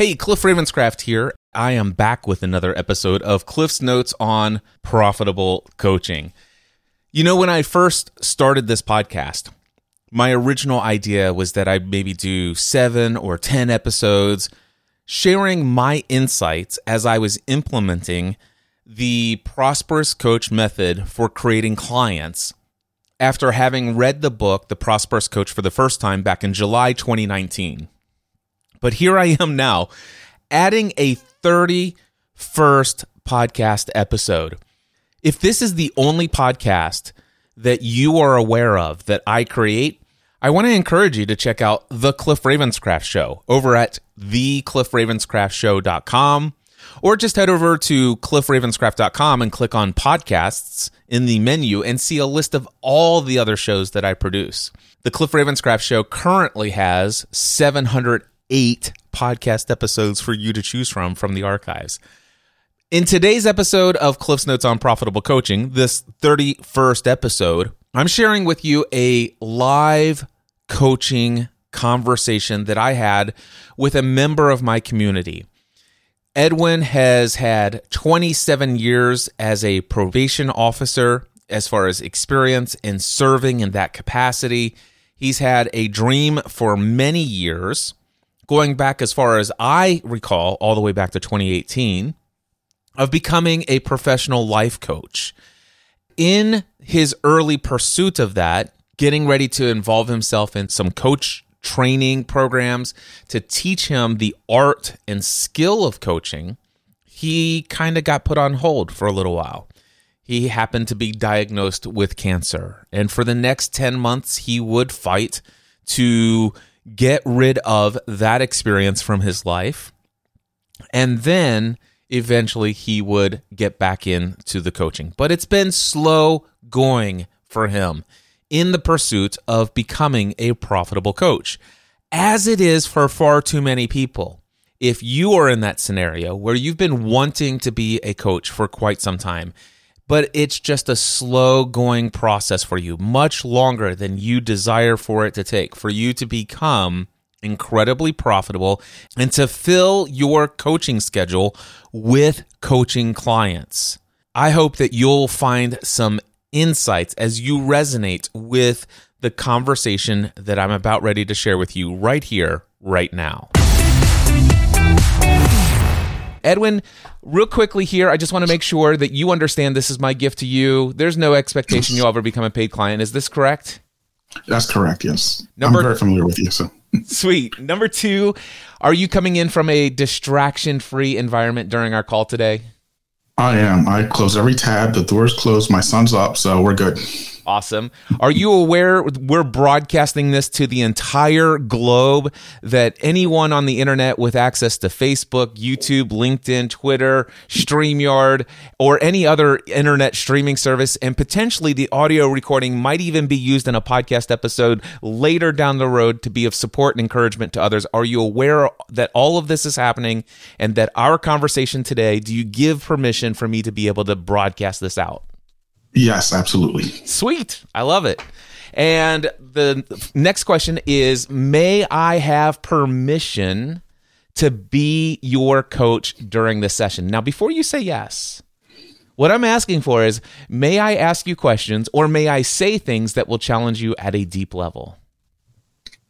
Hey, Cliff Ravenscraft here. I am back with another episode of Cliff's Notes on Profitable Coaching. You know, when I first started this podcast, my original idea was that I'd maybe do seven or 10 episodes sharing my insights as I was implementing the Prosperous Coach method for creating clients after having read the book, The Prosperous Coach, for the first time back in July 2019. But here I am now, adding a 31st podcast episode. If this is the only podcast that you are aware of that I create, I want to encourage you to check out The Cliff Ravenscraft Show over at thecliffravenscraftshow.com or just head over to cliffravenscraft.com and click on podcasts in the menu and see a list of all the other shows that I produce. The Cliff Ravenscraft Show currently has 700 eight podcast episodes for you to choose from from the archives. In today's episode of Cliff's Notes on Profitable Coaching, this 31st episode, I'm sharing with you a live coaching conversation that I had with a member of my community. Edwin has had 27 years as a probation officer as far as experience in serving in that capacity. He's had a dream for many years going back as far as I recall, all the way back to 2018, of becoming a professional life coach. In his early pursuit of that, getting ready to involve himself in some coach training programs to teach him the art and skill of coaching, he kind of got put on hold for a little while. He happened to be diagnosed with cancer. And for the next 10 months, he would fight to get rid of that experience from his life. And then eventually he would get back into the coaching. But it's been slow going for him in the pursuit of becoming a profitable coach, as it is for far too many people. If you are in that scenario where you've been wanting to be a coach for quite some time, but it's just a slow going process for you, much longer than you desire for it to take for you to become incredibly profitable and to fill your coaching schedule with coaching clients. I hope that you'll find some insights as you resonate with the conversation that I'm about ready to share with you right here, right now. Edwin, real quickly here, I just want to make sure that you understand this is my gift to you. There's no expectation you'll ever become a paid client. Is this correct? That's correct. Yes. Number, I'm very familiar with you. So sweet. Number two, are you coming in from a distraction-free environment during our call today? I am. I close every tab. The door's closed. My son's up, so we're good. Awesome. Are you aware we're broadcasting this to the entire globe that anyone on the internet with access to Facebook, YouTube, LinkedIn, Twitter, StreamYard, or any other internet streaming service, and potentially the audio recording might even be used in a podcast episode later down the road to be of support and encouragement to others? Are you aware that all of this is happening and that our conversation today, do you give permission for me to be able to broadcast this out? Yes, absolutely. Sweet. I love it. And the next question is May I have permission to be your coach during this session? Now, before you say yes, what I'm asking for is may I ask you questions or may I say things that will challenge you at a deep level?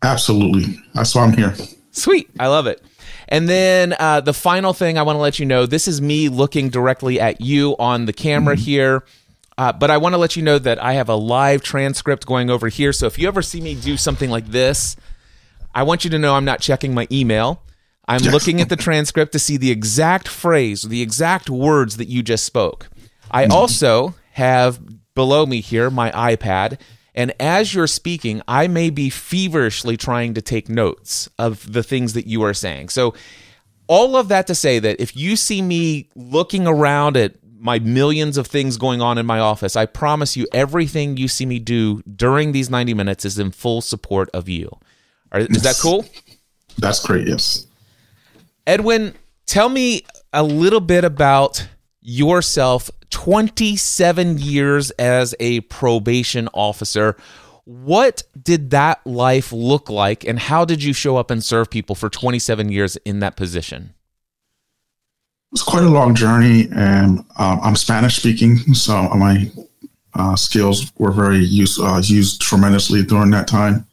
Absolutely. That's why I'm here. Sweet. I love it. And then uh, the final thing I want to let you know this is me looking directly at you on the camera mm-hmm. here. Uh, but I want to let you know that I have a live transcript going over here. So if you ever see me do something like this, I want you to know I'm not checking my email. I'm looking at the transcript to see the exact phrase, the exact words that you just spoke. I mm-hmm. also have below me here my iPad. And as you're speaking, I may be feverishly trying to take notes of the things that you are saying. So, all of that to say that if you see me looking around at my millions of things going on in my office, I promise you everything you see me do during these 90 minutes is in full support of you. Is that cool? That's great, yes. Edwin, tell me a little bit about yourself 27 years as a probation officer. What did that life look like, and how did you show up and serve people for 27 years in that position? Was quite a long journey, and um, I'm Spanish speaking, so my uh, skills were very used uh, used tremendously during that time.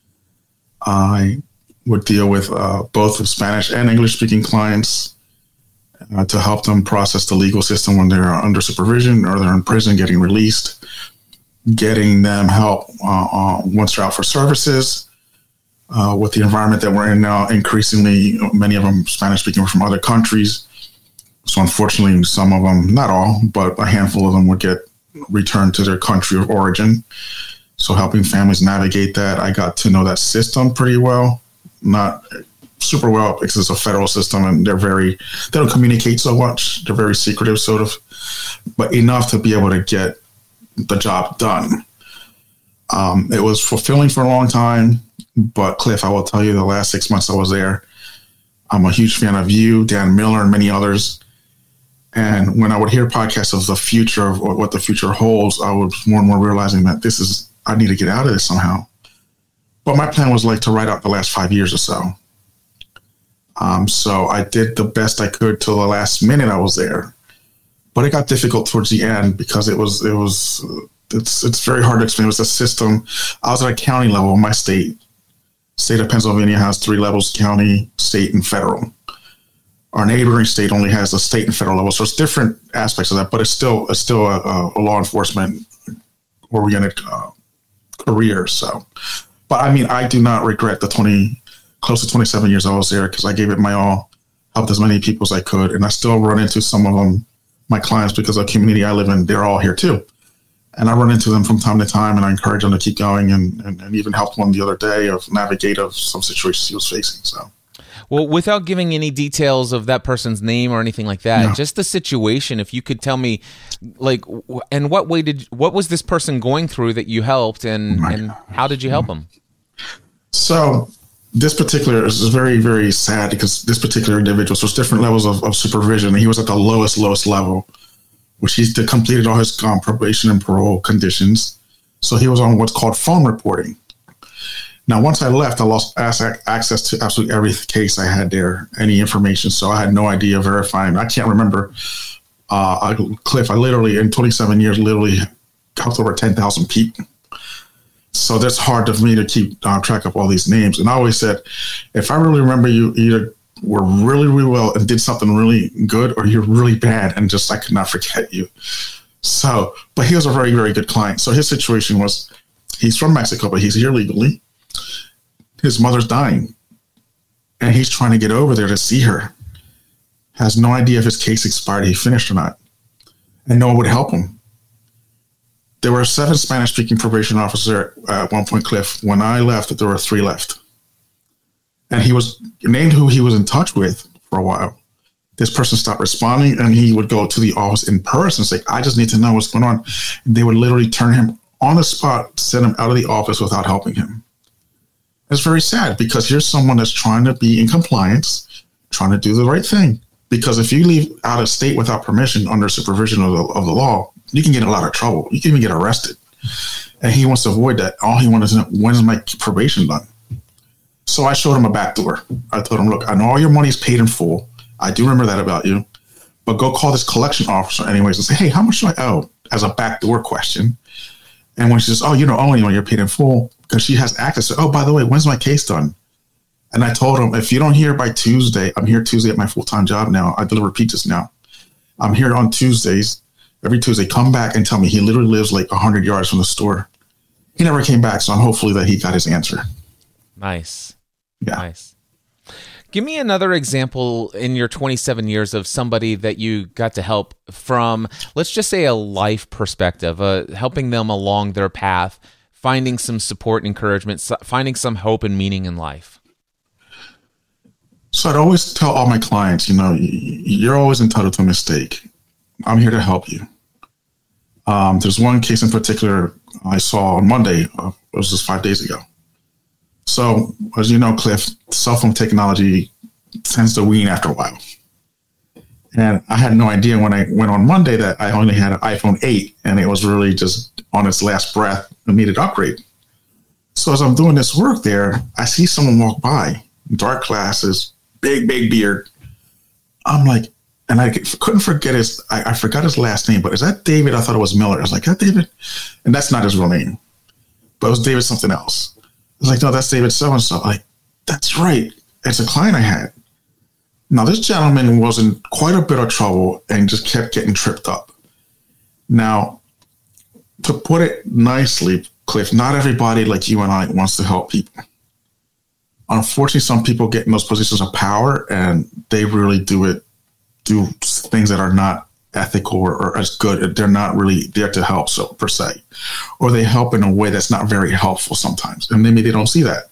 I would deal with uh, both Spanish and English speaking clients uh, to help them process the legal system when they're under supervision or they're in prison getting released, getting them help uh, uh, once they're out for services. with the environment that we're in now, increasingly many of them Spanish speaking from other countries. So unfortunately, some of them, not all, but a handful of them would get returned to their country of origin. So helping families navigate that, I got to know that system pretty well. Not super well because it's a federal system and they're very they don't communicate so much. They're very secretive, sort of, but enough to be able to get the job done. Um, it was fulfilling for a long time, but Cliff, I will tell you, the last six months I was there, I'm a huge fan of you, Dan Miller, and many others. And when I would hear podcasts of the future of what the future holds, I was more and more realizing that this is I need to get out of this somehow. But my plan was like to write out the last five years or so. Um, so I did the best I could till the last minute I was there, but it got difficult towards the end because it was it was it's it's very hard to explain. It was a system. I was at a county level in my state. State of Pennsylvania has three levels: county, state, and federal. Our neighboring state only has the state and federal level, so it's different aspects of that. But it's still it's still a, a law enforcement oriented uh, career. So, but I mean, I do not regret the twenty close to 27 years I was there because I gave it my all, helped as many people as I could. And I still run into some of them, my clients, because the community I live in, they're all here too. And I run into them from time to time and I encourage them to keep going and, and, and even helped one the other day of navigate of some situations he was facing. So. Well, without giving any details of that person's name or anything like that, no. just the situation, if you could tell me, like, and what way did, what was this person going through that you helped and, and how did you help them? So this particular is very, very sad because this particular individual, so it's different levels of, of supervision. He was at the lowest, lowest level, which he completed all his um, probation and parole conditions. So he was on what's called phone reporting. Now, once I left, I lost access to absolutely every case I had there, any information. So I had no idea verifying. I can't remember. Uh, Cliff, I literally, in 27 years, literally helped over 10,000 people so that's hard for me to keep uh, track of all these names. And I always said, if I really remember you either were really, really well and did something really good, or you're really bad and just I could not forget you. So, but he was a very, very good client. So his situation was he's from Mexico, but he's here legally. His mother's dying, and he's trying to get over there to see her. Has no idea if his case expired, he finished or not, and no one would help him there were seven Spanish speaking probation officers at uh, one point, Cliff. When I left, there were three left. And he was named who he was in touch with for a while. This person stopped responding and he would go to the office in person and say, I just need to know what's going on. And they would literally turn him on the spot, send him out of the office without helping him. It's very sad because here's someone that's trying to be in compliance, trying to do the right thing. Because if you leave out of state without permission under supervision of the, of the law, you can get in a lot of trouble. You can even get arrested. And he wants to avoid that. All he wants is when is my probation done? So I showed him a back door. I told him, look, I know all your money is paid in full. I do remember that about you. But go call this collection officer anyways and say, hey, how much do I owe? As a backdoor question. And when she says, oh, you don't owe anyone, you're paid in full, because she has access to, oh, by the way, when's my case done? And I told him, if you don't hear by Tuesday, I'm here Tuesday at my full time job now. I deliver pizzas now. I'm here on Tuesdays every Tuesday, come back and tell me he literally lives like 100 yards from the store. He never came back, so I'm hopefully that he got his answer. Nice. Yeah. Nice. Give me another example in your 27 years of somebody that you got to help from, let's just say, a life perspective, uh, helping them along their path, finding some support and encouragement, finding some hope and meaning in life. So I'd always tell all my clients, you know, you're always entitled to a mistake. I'm here to help you. Um, there's one case in particular I saw on Monday. Uh, it was just five days ago. So, as you know, Cliff, cell phone technology tends to wean after a while. And I had no idea when I went on Monday that I only had an iPhone 8 and it was really just on its last breath and needed upgrade. So as I'm doing this work there, I see someone walk by, dark glasses, big, big beard. I'm like, and I couldn't forget his, I, I forgot his last name, but is that David? I thought it was Miller. I was like, that David? And that's not his real name, but it was David something else. I was like, no, that's David so and so. Like, that's right. It's a client I had. Now, this gentleman was in quite a bit of trouble and just kept getting tripped up. Now, to put it nicely, Cliff, not everybody like you and I wants to help people. Unfortunately, some people get in those positions of power and they really do it, do things that are not ethical or, or as good. They're not really there to help, so per se, or they help in a way that's not very helpful sometimes, and maybe they don't see that.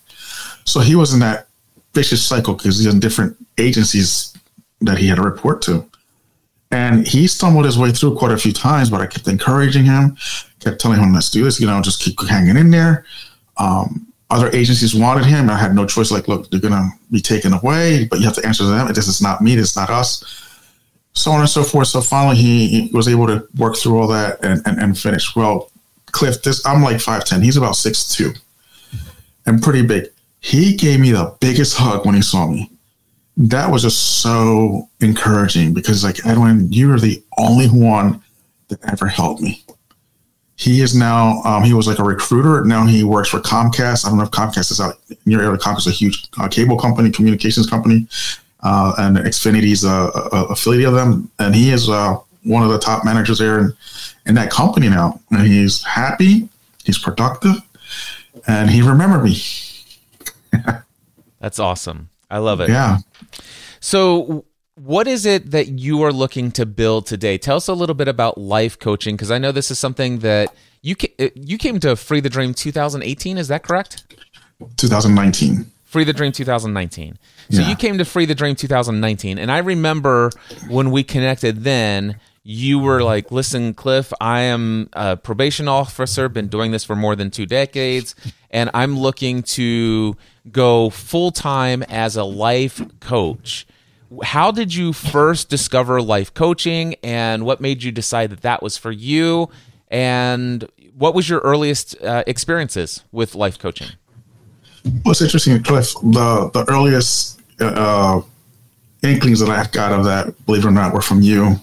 So he was in that vicious cycle because he's in different agencies that he had to report to. And he stumbled his way through quite a few times, but I kept encouraging him, kept telling him, let's do this, you know, just keep hanging in there. Um, other agencies wanted him. I had no choice. Like, look, they're going to be taken away, but you have to answer to them. This is not me. This is not us. So on and so forth. So finally, he, he was able to work through all that and, and, and finish. Well, Cliff, this I'm like 5'10. He's about six two, and pretty big. He gave me the biggest hug when he saw me that was just so encouraging because like Edwin, you are the only one that ever helped me. He is now um, he was like a recruiter. Now he works for Comcast. I don't know if Comcast is out in your area. Comcast is a huge uh, cable company, communications company, uh, and Xfinity is a, a, affiliate of them. And he is uh, one of the top managers there in, in that company now. And he's happy, he's productive, and he remembered me. That's awesome. I love it. Yeah. So, what is it that you are looking to build today? Tell us a little bit about life coaching because I know this is something that you uh, you came to Free the Dream 2018. Is that correct? 2019. Free the Dream 2019. So yeah. you came to Free the Dream 2019, and I remember when we connected then. You were like, listen, Cliff, I am a probation officer, been doing this for more than two decades, and I'm looking to go full time as a life coach how did you first discover life coaching and what made you decide that that was for you? And what was your earliest uh, experiences with life coaching? What's interesting cliff the, the earliest uh, inklings that i got of that believe it or not were from you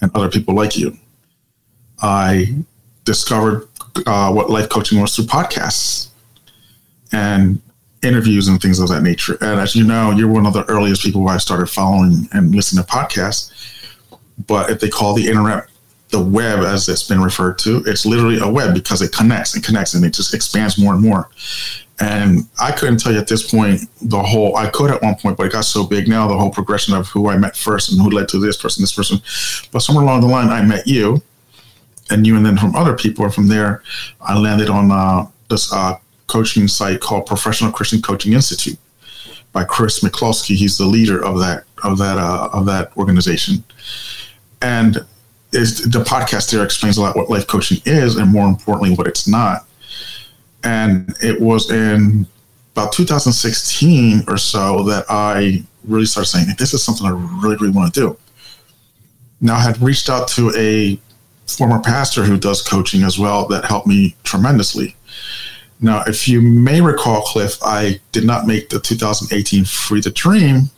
and other people like you. I discovered uh, what life coaching was through podcasts. And interviews and things of that nature. And as you know, you're one of the earliest people I started following and listening to podcasts. But if they call the internet the web, as it's been referred to, it's literally a web because it connects and connects and it just expands more and more. And I couldn't tell you at this point the whole, I could at one point, but it got so big now, the whole progression of who I met first and who led to this person, this person. But somewhere along the line, I met you and you, and then from other people. And from there, I landed on uh, this uh, coaching site called Professional Christian Coaching Institute by Chris McCluskey. He's the leader of that of that uh, of that organization, and is the podcast there explains a lot what life coaching is, and more importantly, what it's not. And it was in about 2016 or so that I really started saying, "This is something I really, really want to do." Now, I had reached out to a former pastor who does coaching as well that helped me tremendously now, if you may recall, Cliff, I did not make the 2018 Free the Dream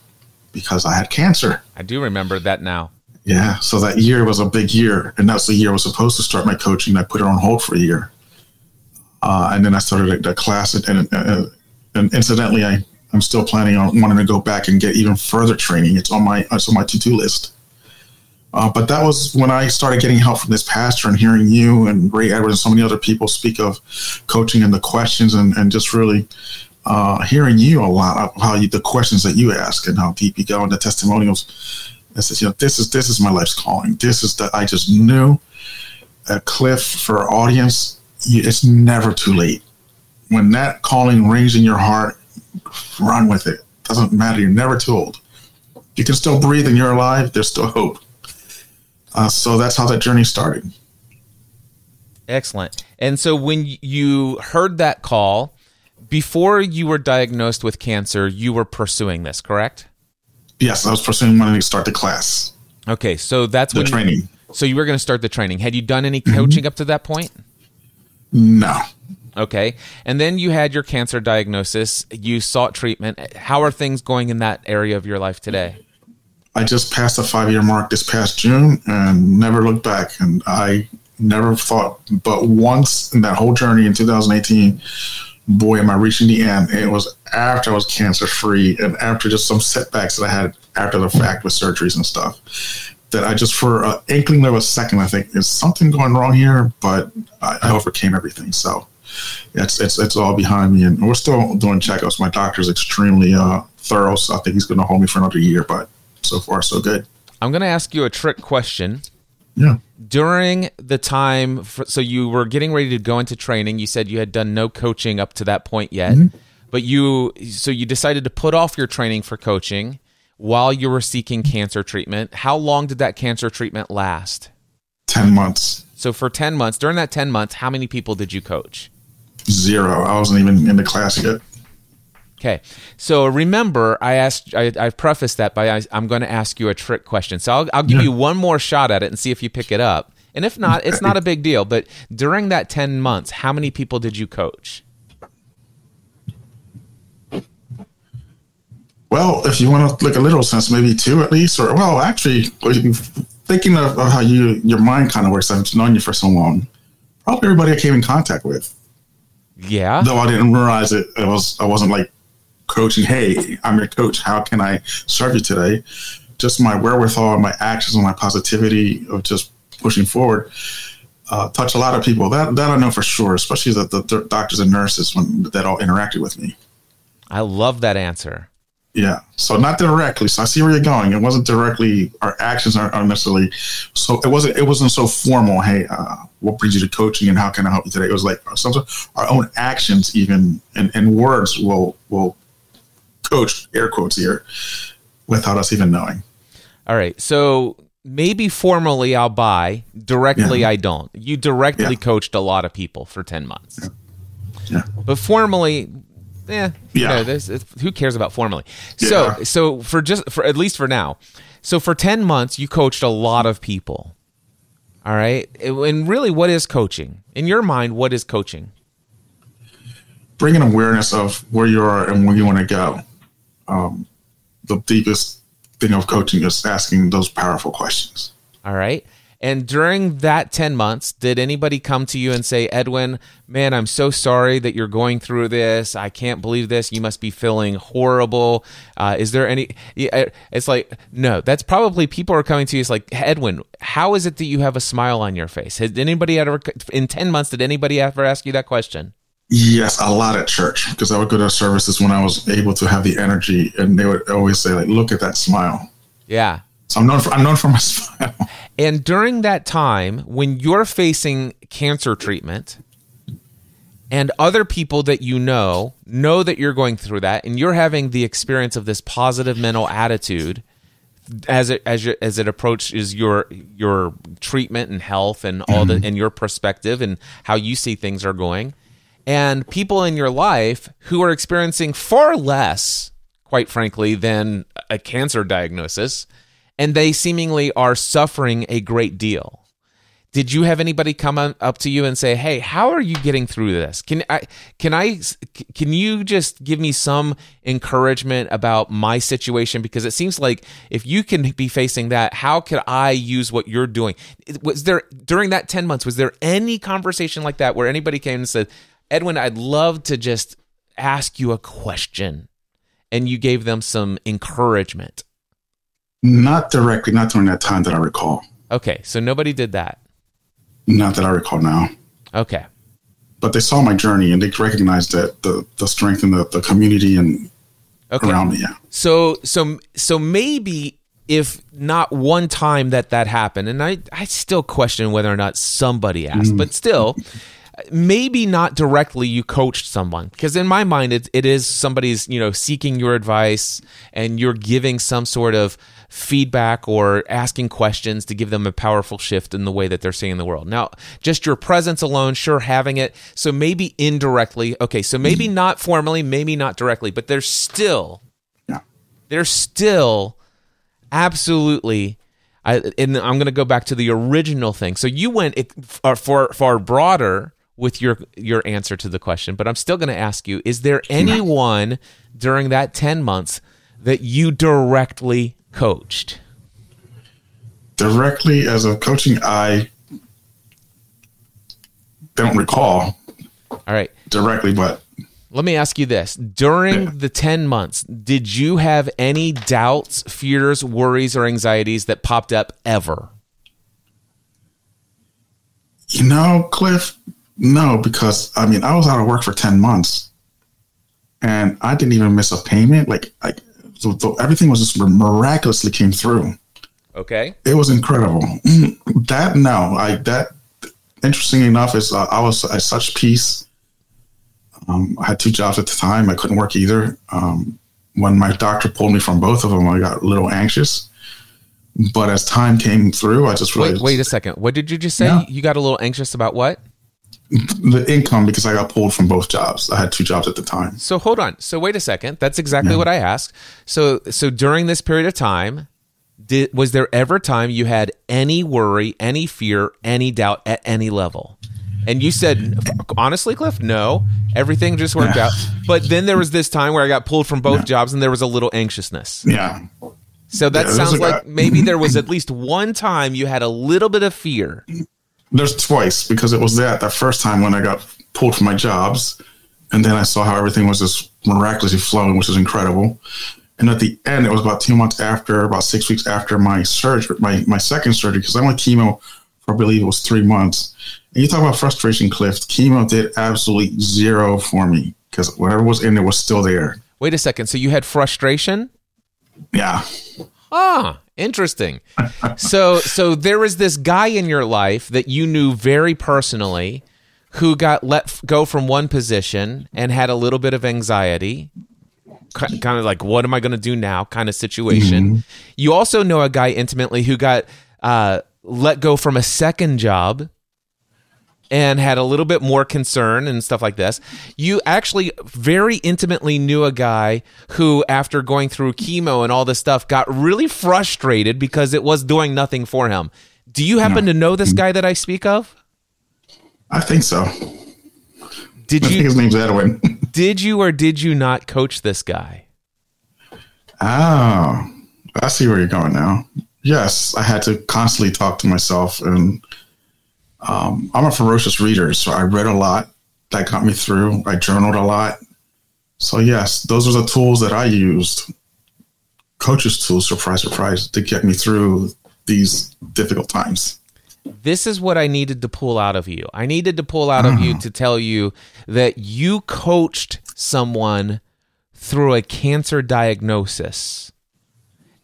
because I had cancer. I do remember that now. Yeah, so that year was a big year, and that's the year I was supposed to start my coaching. I put it on hold for a year, uh, and then I started a, class, and, and, uh, and incidentally, I I'm still planning on wanting to go back and get even further training. It's on my it's on my to do list. Uh, but that was when I started getting help from this pastor and hearing you and Ray Edwards and so many other people speak of coaching and the questions and, and just really uh, hearing you a lot of how you, the questions that you ask and how deep you go and the testimonials. I said, you know, this is this is my life's calling. This is that I just knew a cliff for our audience. It's never too late. When that calling rings in your heart, run with it. Doesn't matter. You're never too old. You can still breathe and you're alive. There's still hope. Uh, so that's how that journey started. Excellent. And so when you heard that call, before you were diagnosed with cancer, you were pursuing this, correct? Yes, I was pursuing wanting to start the class. Okay, so that's the when training. You, so you were going to start the training. Had you done any coaching mm-hmm. up to that point? No. Okay. And then you had your cancer diagnosis. You sought treatment. How are things going in that area of your life today? I just passed the five year mark this past June and never looked back. And I never thought, but once in that whole journey in 2018, boy, am I reaching the end. it was after I was cancer free and after just some setbacks that I had after the fact with surgeries and stuff. That I just, for an inkling of a second, I think, is something going wrong here? But I, I overcame everything. So it's, it's, it's all behind me. And we're still doing checkups. My doctor's extremely uh, thorough. So I think he's going to hold me for another year. But so far, so good. I'm going to ask you a trick question. Yeah. During the time, for, so you were getting ready to go into training. You said you had done no coaching up to that point yet, mm-hmm. but you, so you decided to put off your training for coaching while you were seeking cancer treatment. How long did that cancer treatment last? 10 months. So for 10 months, during that 10 months, how many people did you coach? Zero. I wasn't even in the class yet. Okay. So remember, I asked, I, I prefaced that by I, am going to ask you a trick question. So I'll, I'll give yeah. you one more shot at it and see if you pick it up. And if not, it's not a big deal. But during that 10 months, how many people did you coach? Well, if you want to look a literal sense, maybe two at least, or well, actually, thinking of, of how you your mind kind of works. I've known you for so long. Probably everybody I came in contact with. Yeah. Though I didn't realize it, it was I wasn't like coaching, hey, I'm your coach. How can I serve you today? Just my wherewithal, my actions, and my positivity of just pushing forward uh, touch a lot of people. That that I know for sure, especially the, the doctors and nurses when that all interacted with me. I love that answer. Yeah. So not directly. So I see where you're going. It wasn't directly. Our actions aren't, aren't necessarily. So it wasn't. It wasn't so formal. Hey, uh, what brings you to coaching, and how can I help you today? It was like some our own actions, even and, and words will will coach air quotes here without us even knowing. All right. So maybe formally I'll buy. Directly yeah. I don't. You directly yeah. coached a lot of people for 10 months. Yeah. yeah. But formally yeah. Yeah. Know, who cares about formally? So so for just for at least for now. So for 10 months you coached a lot of people. All right? And really what is coaching? In your mind what is coaching? Bringing an awareness of where you are and where you want to go um, the deepest thing of coaching is asking those powerful questions. All right. And during that 10 months, did anybody come to you and say, Edwin, man, I'm so sorry that you're going through this. I can't believe this. You must be feeling horrible. Uh, is there any? It's like, no, that's probably people are coming to you. It's like, Edwin, how is it that you have a smile on your face? Has anybody ever, in 10 months, did anybody ever ask you that question? Yes, a lot at church because I would go to services when I was able to have the energy, and they would always say, "Like, look at that smile." Yeah. So I'm known for I'm known for my smile. And during that time, when you're facing cancer treatment, and other people that you know know that you're going through that, and you're having the experience of this positive mental attitude as it as it, as it approaches your your treatment and health and all mm-hmm. the and your perspective and how you see things are going and people in your life who are experiencing far less, quite frankly, than a cancer diagnosis, and they seemingly are suffering a great deal. Did you have anybody come up to you and say, "Hey, how are you getting through this? Can I can I can you just give me some encouragement about my situation because it seems like if you can be facing that, how could I use what you're doing?" Was there during that 10 months was there any conversation like that where anybody came and said, Edwin, I'd love to just ask you a question. And you gave them some encouragement. Not directly, not during that time that I recall. Okay, so nobody did that. Not that I recall now. Okay. But they saw my journey and they recognized that the the strength in the, the community and okay. around me. Yeah. So so so maybe if not one time that that happened, and I I still question whether or not somebody asked, mm. but still maybe not directly you coached someone because in my mind it, it is somebody's you know seeking your advice and you're giving some sort of feedback or asking questions to give them a powerful shift in the way that they're seeing the world now just your presence alone sure having it so maybe indirectly okay so maybe mm-hmm. not formally maybe not directly but there's still yeah. there's still absolutely I, and I'm going to go back to the original thing. So you went far, far broader with your your answer to the question, but I'm still going to ask you: Is there anyone during that ten months that you directly coached? Directly as a coaching, I don't recall. All right. Directly, but let me ask you this. During yeah. the 10 months, did you have any doubts, fears, worries, or anxieties that popped up ever? You know, Cliff, no, because I mean, I was out of work for 10 months and I didn't even miss a payment. Like, I, so, so everything was just miraculously came through. Okay. It was incredible. That, no, I, that, interesting enough, is uh, I was at such peace. Um, I had two jobs at the time. I couldn't work either. Um, when my doctor pulled me from both of them, I got a little anxious. But as time came through, I just realized. Wait, wait a second. What did you just say? Yeah. You got a little anxious about what? The income because I got pulled from both jobs. I had two jobs at the time. So hold on. So wait a second. That's exactly yeah. what I asked. So so during this period of time, did was there ever time you had any worry, any fear, any doubt at any level? And you said honestly, Cliff, no. Everything just worked yeah. out. But then there was this time where I got pulled from both yeah. jobs and there was a little anxiousness. Yeah. So that sounds like maybe there was at least one time you had a little bit of fear. There's twice because it was that that first time when I got pulled from my jobs, and then I saw how everything was just miraculously flowing, which is incredible. And at the end, it was about two months after, about six weeks after my surgery, my, my second surgery, because I went chemo for I believe it was three months. And you talk about frustration, Cliff. Chemo did absolutely zero for me because whatever was in there was still there. Wait a second. So you had frustration? Yeah. Ah, interesting. so so there was this guy in your life that you knew very personally who got let go from one position and had a little bit of anxiety kind of like what am i going to do now kind of situation mm-hmm. you also know a guy intimately who got uh, let go from a second job and had a little bit more concern and stuff like this. You actually very intimately knew a guy who, after going through chemo and all this stuff, got really frustrated because it was doing nothing for him. Do you happen no. to know this mm-hmm. guy that I speak of? I think so. Did I you? his name's Edwin. did you or did you not coach this guy? Oh, I see where you're going now. Yes, I had to constantly talk to myself and um, I'm a ferocious reader, so I read a lot. That got me through. I journaled a lot. So yes, those are the tools that I used, coaches' tools, surprise, surprise, to get me through these difficult times. This is what I needed to pull out of you. I needed to pull out of you uh-huh. to tell you that you coached someone through a cancer diagnosis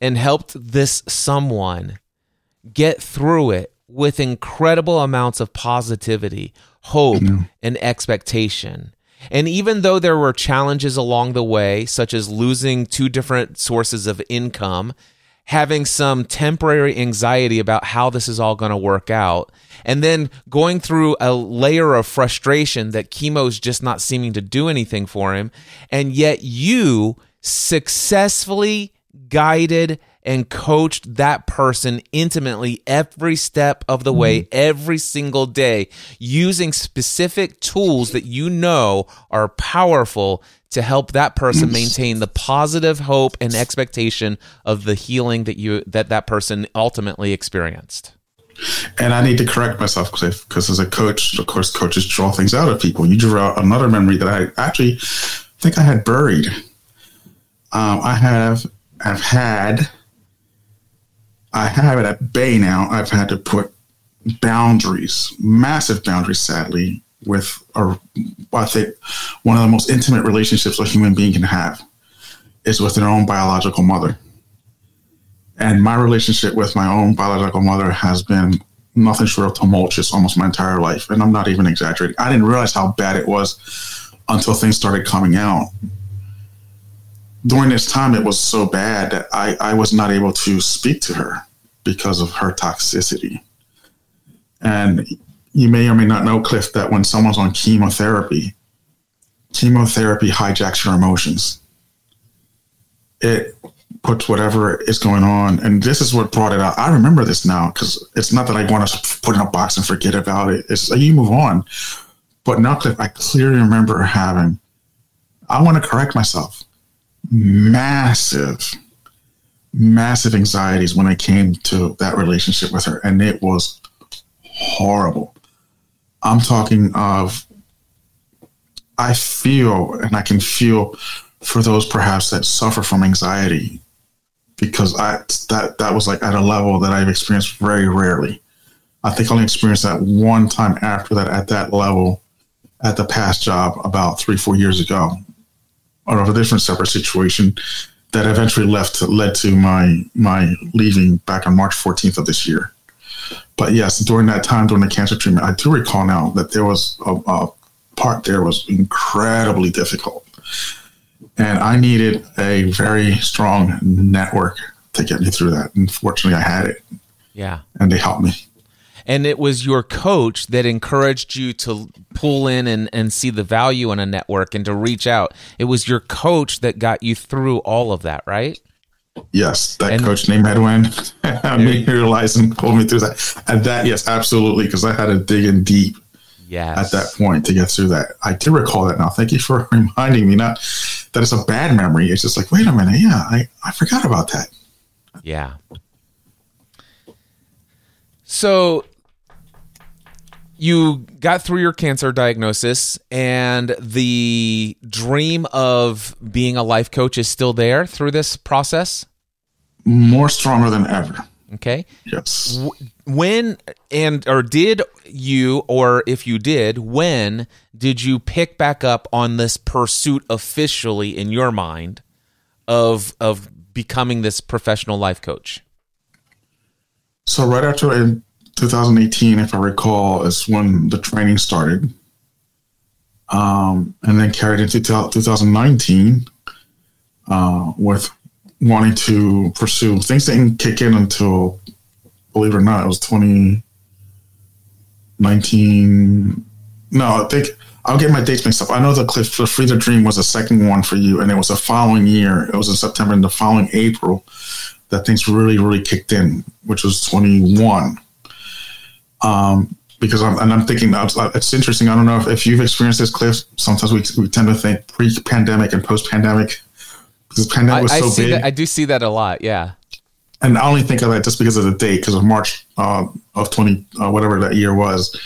and helped this someone get through it with incredible amounts of positivity, hope, and expectation. And even though there were challenges along the way, such as losing two different sources of income, having some temporary anxiety about how this is all going to work out, and then going through a layer of frustration that chemo's just not seeming to do anything for him, and yet you successfully guided and coached that person intimately every step of the way, mm-hmm. every single day, using specific tools that you know are powerful to help that person maintain the positive hope and expectation of the healing that you that that person ultimately experienced. And I need to correct myself Cliff, because as a coach, of course, coaches draw things out of people. You drew out another memory that I actually think I had buried. Um, I have have had I have it at bay now. I've had to put boundaries, massive boundaries, sadly, with a, I think one of the most intimate relationships a human being can have is with their own biological mother. And my relationship with my own biological mother has been nothing short of tumultuous almost my entire life. And I'm not even exaggerating. I didn't realize how bad it was until things started coming out during this time, it was so bad that I, I was not able to speak to her because of her toxicity. And you may or may not know, Cliff, that when someone's on chemotherapy, chemotherapy hijacks your emotions. It puts whatever is going on, and this is what brought it out. I remember this now because it's not that I want to put in a box and forget about it. It's you move on, But now, Cliff, I clearly remember having, I want to correct myself, massive, massive anxieties when I came to that relationship with her. And it was horrible. I'm talking of, I feel, and I can feel for those perhaps that suffer from anxiety because I that that was like at a level that I've experienced very rarely. I think I only experienced that one time after that at that level at the past job about three, four years ago, of a different separate situation that eventually left led to my my leaving back on March 14th of this year. But yes, during that time during the cancer treatment, I do recall now that there was a, a part there was incredibly difficult, and I needed a very strong network to get me through that. And fortunately, I had it. Yeah, and they helped me and it was your coach that encouraged you to pull in and, and see the value in a network and to reach out. It was your coach that got you through all of that, right? Yes, that and, coach named Edwin made me realize and pulled me through that. And that, yes, absolutely, because I had to dig in deep yes. at that point to get through that. I do recall that now. Thank you for reminding me. Not that it's a bad memory. It's just like, wait a minute, yeah, I, I forgot about that. Yeah. So you got through your cancer diagnosis and the dream of being a life coach is still there through this process? More stronger than ever. Okay. Yes. When and or did you or if you did when did you pick back up on this pursuit officially in your mind of of becoming this professional life coach? So right after 2018, if I recall, is when the training started. Um, and then carried into 2019 uh, with wanting to pursue things didn't kick in until, believe it or not, it was 2019. No, I think I'll get my dates mixed up. I know the Cliff, the Free the Dream was the second one for you, and it was the following year. It was in September, and the following April that things really, really kicked in, which was 21 um, because I'm, and I'm thinking it's interesting. I don't know if, if you've experienced this, Cliff. Sometimes we, we tend to think pre-pandemic and post-pandemic because pandemic was I, so big. That, I do see that a lot. Yeah. And I only think of that just because of the date, because of March uh, of 20, uh, whatever that year was.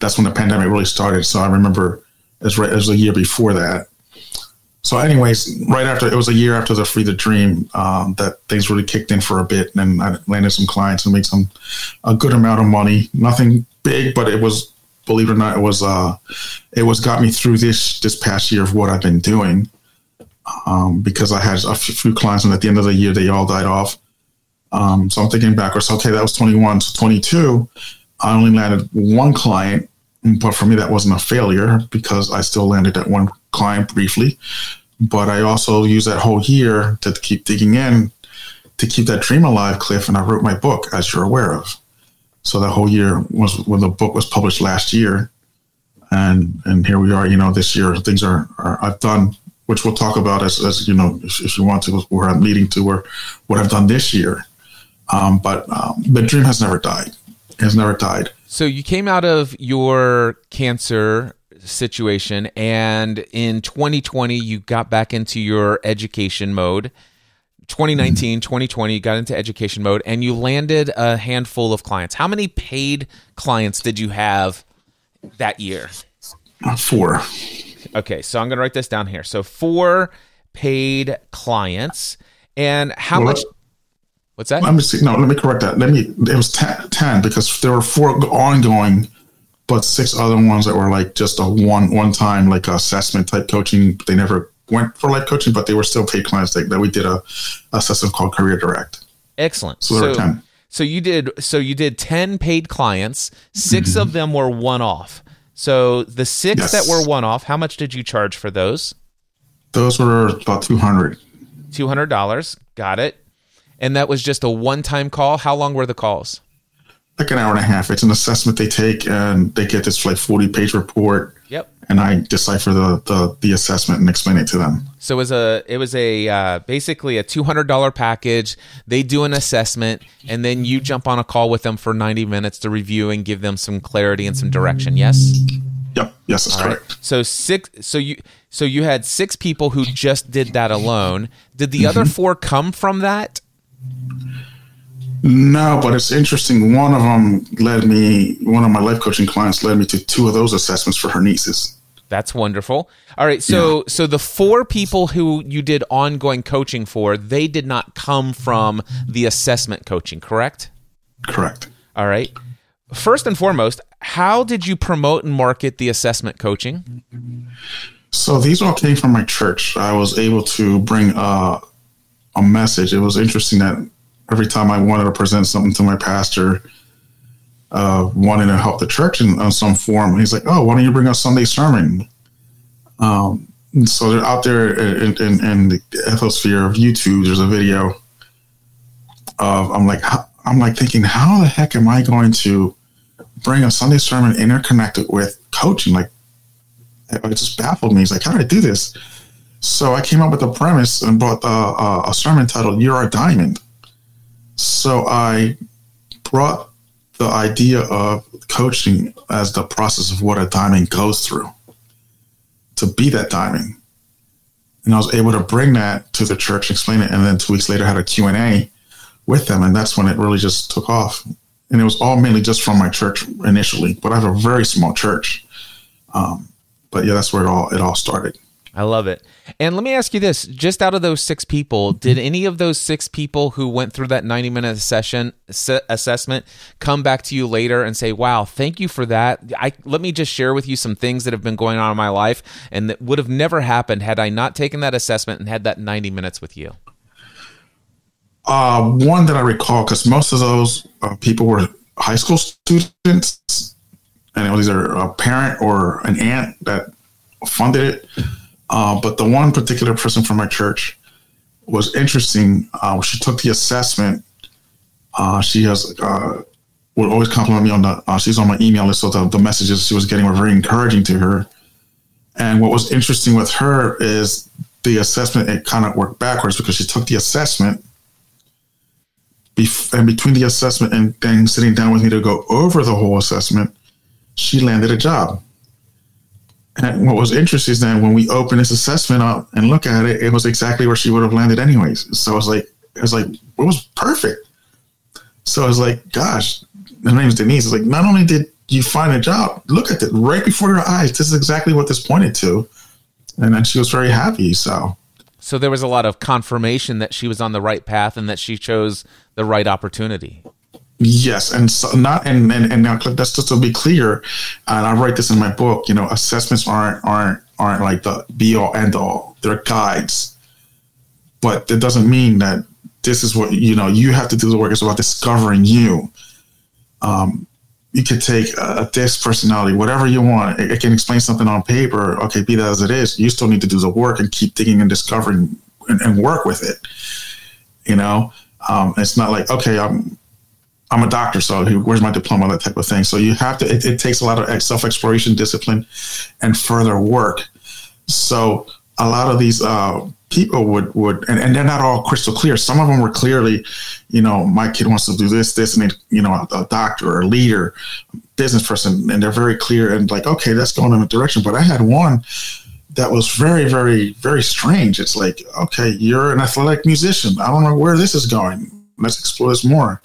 That's when the pandemic really started. So I remember as right as a year before that. So, anyways, right after it was a year after the Free the Dream um, that things really kicked in for a bit, and I landed some clients and made some a good amount of money. Nothing big, but it was, believe it or not, it was uh, it was got me through this this past year of what I've been doing. Um, because I had a few clients, and at the end of the year, they all died off. Um, so I'm thinking backwards. Okay, that was 21. So 22, I only landed one client, but for me, that wasn't a failure because I still landed at one client briefly, but I also use that whole year to keep digging in to keep that dream alive, Cliff. And I wrote my book, as you're aware of. So that whole year was when the book was published last year, and and here we are. You know, this year things are, are I've done, which we'll talk about as, as you know, if, if you want to, where I'm leading to, or what I've done this year. Um, but um, the dream has never died. Has never died. So you came out of your cancer situation. And in 2020, you got back into your education mode. 2019, 2020, you got into education mode and you landed a handful of clients. How many paid clients did you have that year? Uh, four. Okay, so I'm going to write this down here. So four paid clients. And how well, much? What's that? Let me see. No, let me correct that. Let me. It was ten, 10 because there were four ongoing but six other ones that were like just a one one time like assessment type coaching. They never went for life coaching, but they were still paid clients that, that we did a assessment called Career Direct. Excellent. So there so, were ten. So you did so you did ten paid clients. 6 mm-hmm. of them were one off. So the six yes. that were one off, how much did you charge for those? Those were about two hundred. Two hundred dollars. Got it. And that was just a one time call. How long were the calls? Like an hour and a half. It's an assessment they take, and they get this like forty page report. Yep. And I decipher the, the the assessment and explain it to them. So it was a it was a uh, basically a two hundred dollar package. They do an assessment, and then you jump on a call with them for ninety minutes to review and give them some clarity and some direction. Yes. Yep. Yes, that's All right. correct. So six. So you. So you had six people who just did that alone. Did the other four come from that? No, but it's interesting. One of them led me. One of my life coaching clients led me to two of those assessments for her nieces. That's wonderful. All right, so so the four people who you did ongoing coaching for, they did not come from the assessment coaching, correct? Correct. All right. First and foremost, how did you promote and market the assessment coaching? So these all came from my church. I was able to bring a, a message. It was interesting that every time I wanted to present something to my pastor, uh, wanting to help the church in, in some form, he's like, "Oh, why don't you bring a Sunday sermon?" Um, so they're out there in, in, in the ethosphere of YouTube. There's a video of I'm like I'm like thinking, how the heck am I going to bring a Sunday sermon interconnected with coaching? Like it just baffled me. He's like, how did I do this? So I came up with a premise and brought uh, a sermon titled "You're a Diamond." So I brought the idea of coaching as the process of what a diamond goes through to be that diamond. And I was able to bring that to the church, explain it, and then two weeks later had a Q&A with them. And that's when it really just took off. And it was all mainly just from my church initially, but I have a very small church. Um, but yeah, that's where it all it all started. I love it. And let me ask you this: just out of those six people, did any of those six people who went through that ninety-minute session assessment come back to you later and say, "Wow, thank you for that. I let me just share with you some things that have been going on in my life, and that would have never happened had I not taken that assessment and had that ninety minutes with you." Uh, one that I recall, because most of those uh, people were high school students, and it was either a parent or an aunt that funded it. Uh, but the one particular person from my church was interesting. Uh, she took the assessment. Uh, she has uh, would always compliment me on the. Uh, she's on my email list, so the, the messages she was getting were very encouraging to her. And what was interesting with her is the assessment. It kind of worked backwards because she took the assessment, bef- and between the assessment and then sitting down with me to go over the whole assessment, she landed a job. And what was interesting is that when we open this assessment up and look at it, it was exactly where she would have landed anyways. So I was like, it was like, it was perfect. So I was like, gosh, her name is Denise. It's like, not only did you find a job, look at it right before your eyes. This is exactly what this pointed to. And then she was very happy. So, so there was a lot of confirmation that she was on the right path and that she chose the right opportunity. Yes, and so not and and, and now that's just to be clear, and I write this in my book. You know, assessments aren't aren't aren't like the be all end all. They're guides, but it doesn't mean that this is what you know. You have to do the work. It's about discovering you. Um, you could take a disc personality, whatever you want. It, it can explain something on paper. Okay, be that as it is. You still need to do the work and keep digging and discovering and, and work with it. You know, um, it's not like okay, I'm I'm a doctor, so where's my diploma? That type of thing. So you have to. It, it takes a lot of self exploration, discipline, and further work. So a lot of these uh, people would would, and, and they're not all crystal clear. Some of them were clearly, you know, my kid wants to do this, this, and they, you know, a, a doctor or a leader, business person, and they're very clear and like, okay, that's going in a direction. But I had one that was very, very, very strange. It's like, okay, you're an athletic musician. I don't know where this is going let's explore this more.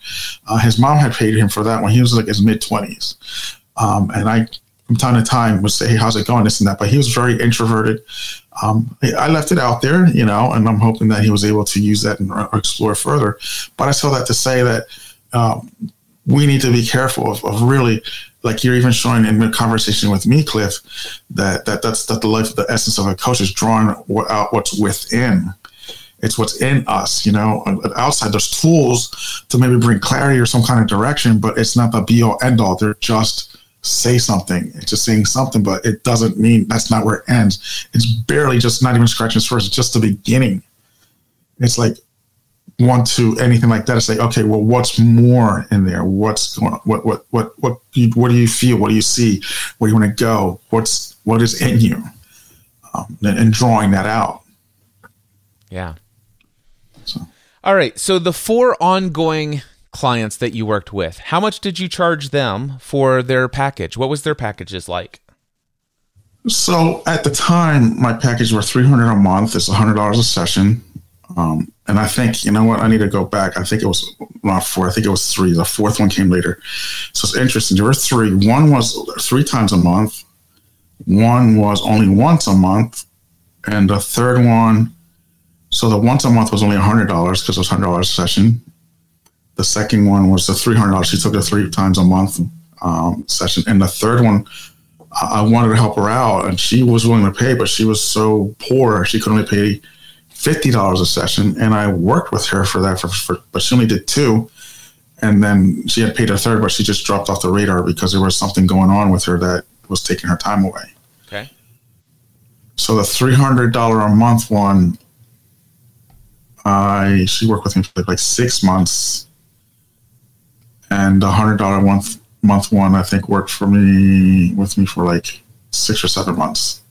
Uh, his mom had paid him for that when he was like his mid twenties, um, and I from time to time would say, "Hey, how's it going?" This and that. But he was very introverted. Um, I left it out there, you know, and I'm hoping that he was able to use that and explore further. But I saw that to say that um, we need to be careful of, of, really, like you're even showing in the conversation with me, Cliff, that that that's that the life, the essence of a coach is drawing out what's within it's what's in us, you know. Outside, there's tools to maybe bring clarity or some kind of direction, but it's not the be all end all. They're just say something. It's just saying something, but it doesn't mean that's not where it ends. It's barely just not even scratching the surface, It's just the beginning. It's like one to anything like that. It's like, okay, well, what's more in there? What's going on? What, what, what, what, what do you feel? What do you see? Where do you want to go? What's, what is in you? Um, and, and drawing that out. Yeah. All right. So the four ongoing clients that you worked with, how much did you charge them for their package? What was their packages like? So at the time, my package were three hundred a month. It's hundred dollars a session, um, and I think you know what? I need to go back. I think it was not four. I think it was three. The fourth one came later. So it's interesting. There were three. One was three times a month. One was only once a month, and the third one. So the once a month was only hundred dollars because it was hundred dollars a session. The second one was the three hundred dollars. She took it three times a month um, session, and the third one I wanted to help her out, and she was willing to pay, but she was so poor she could only pay fifty dollars a session. And I worked with her for that, for, for, but she only did two, and then she had paid a third, but she just dropped off the radar because there was something going on with her that was taking her time away. Okay. So the three hundred dollar a month one, I she worked with me for like six months, and the hundred dollar month month one, I think, worked for me with me for like six or seven months.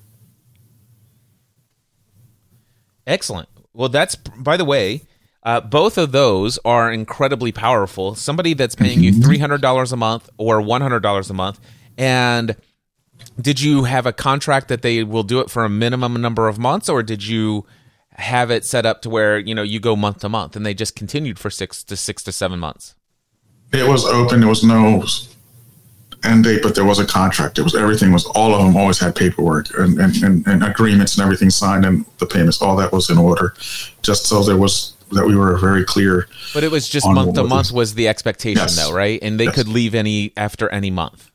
Excellent. Well, that's by the way, uh, both of those are incredibly powerful. Somebody that's paying you three hundred dollars a month or one hundred dollars a month, and did you have a contract that they will do it for a minimum number of months, or did you have it set up to where you know you go month to month and they just continued for six to six to seven months? It was open. There was no end date, but there was a contract. It was everything was all of them always had paperwork and, and, and, and, agreements and everything signed and the payments, all that was in order. Just so there was that we were very clear. But it was just month to month was the expectation yes. though, right? And they yes. could leave any after any month.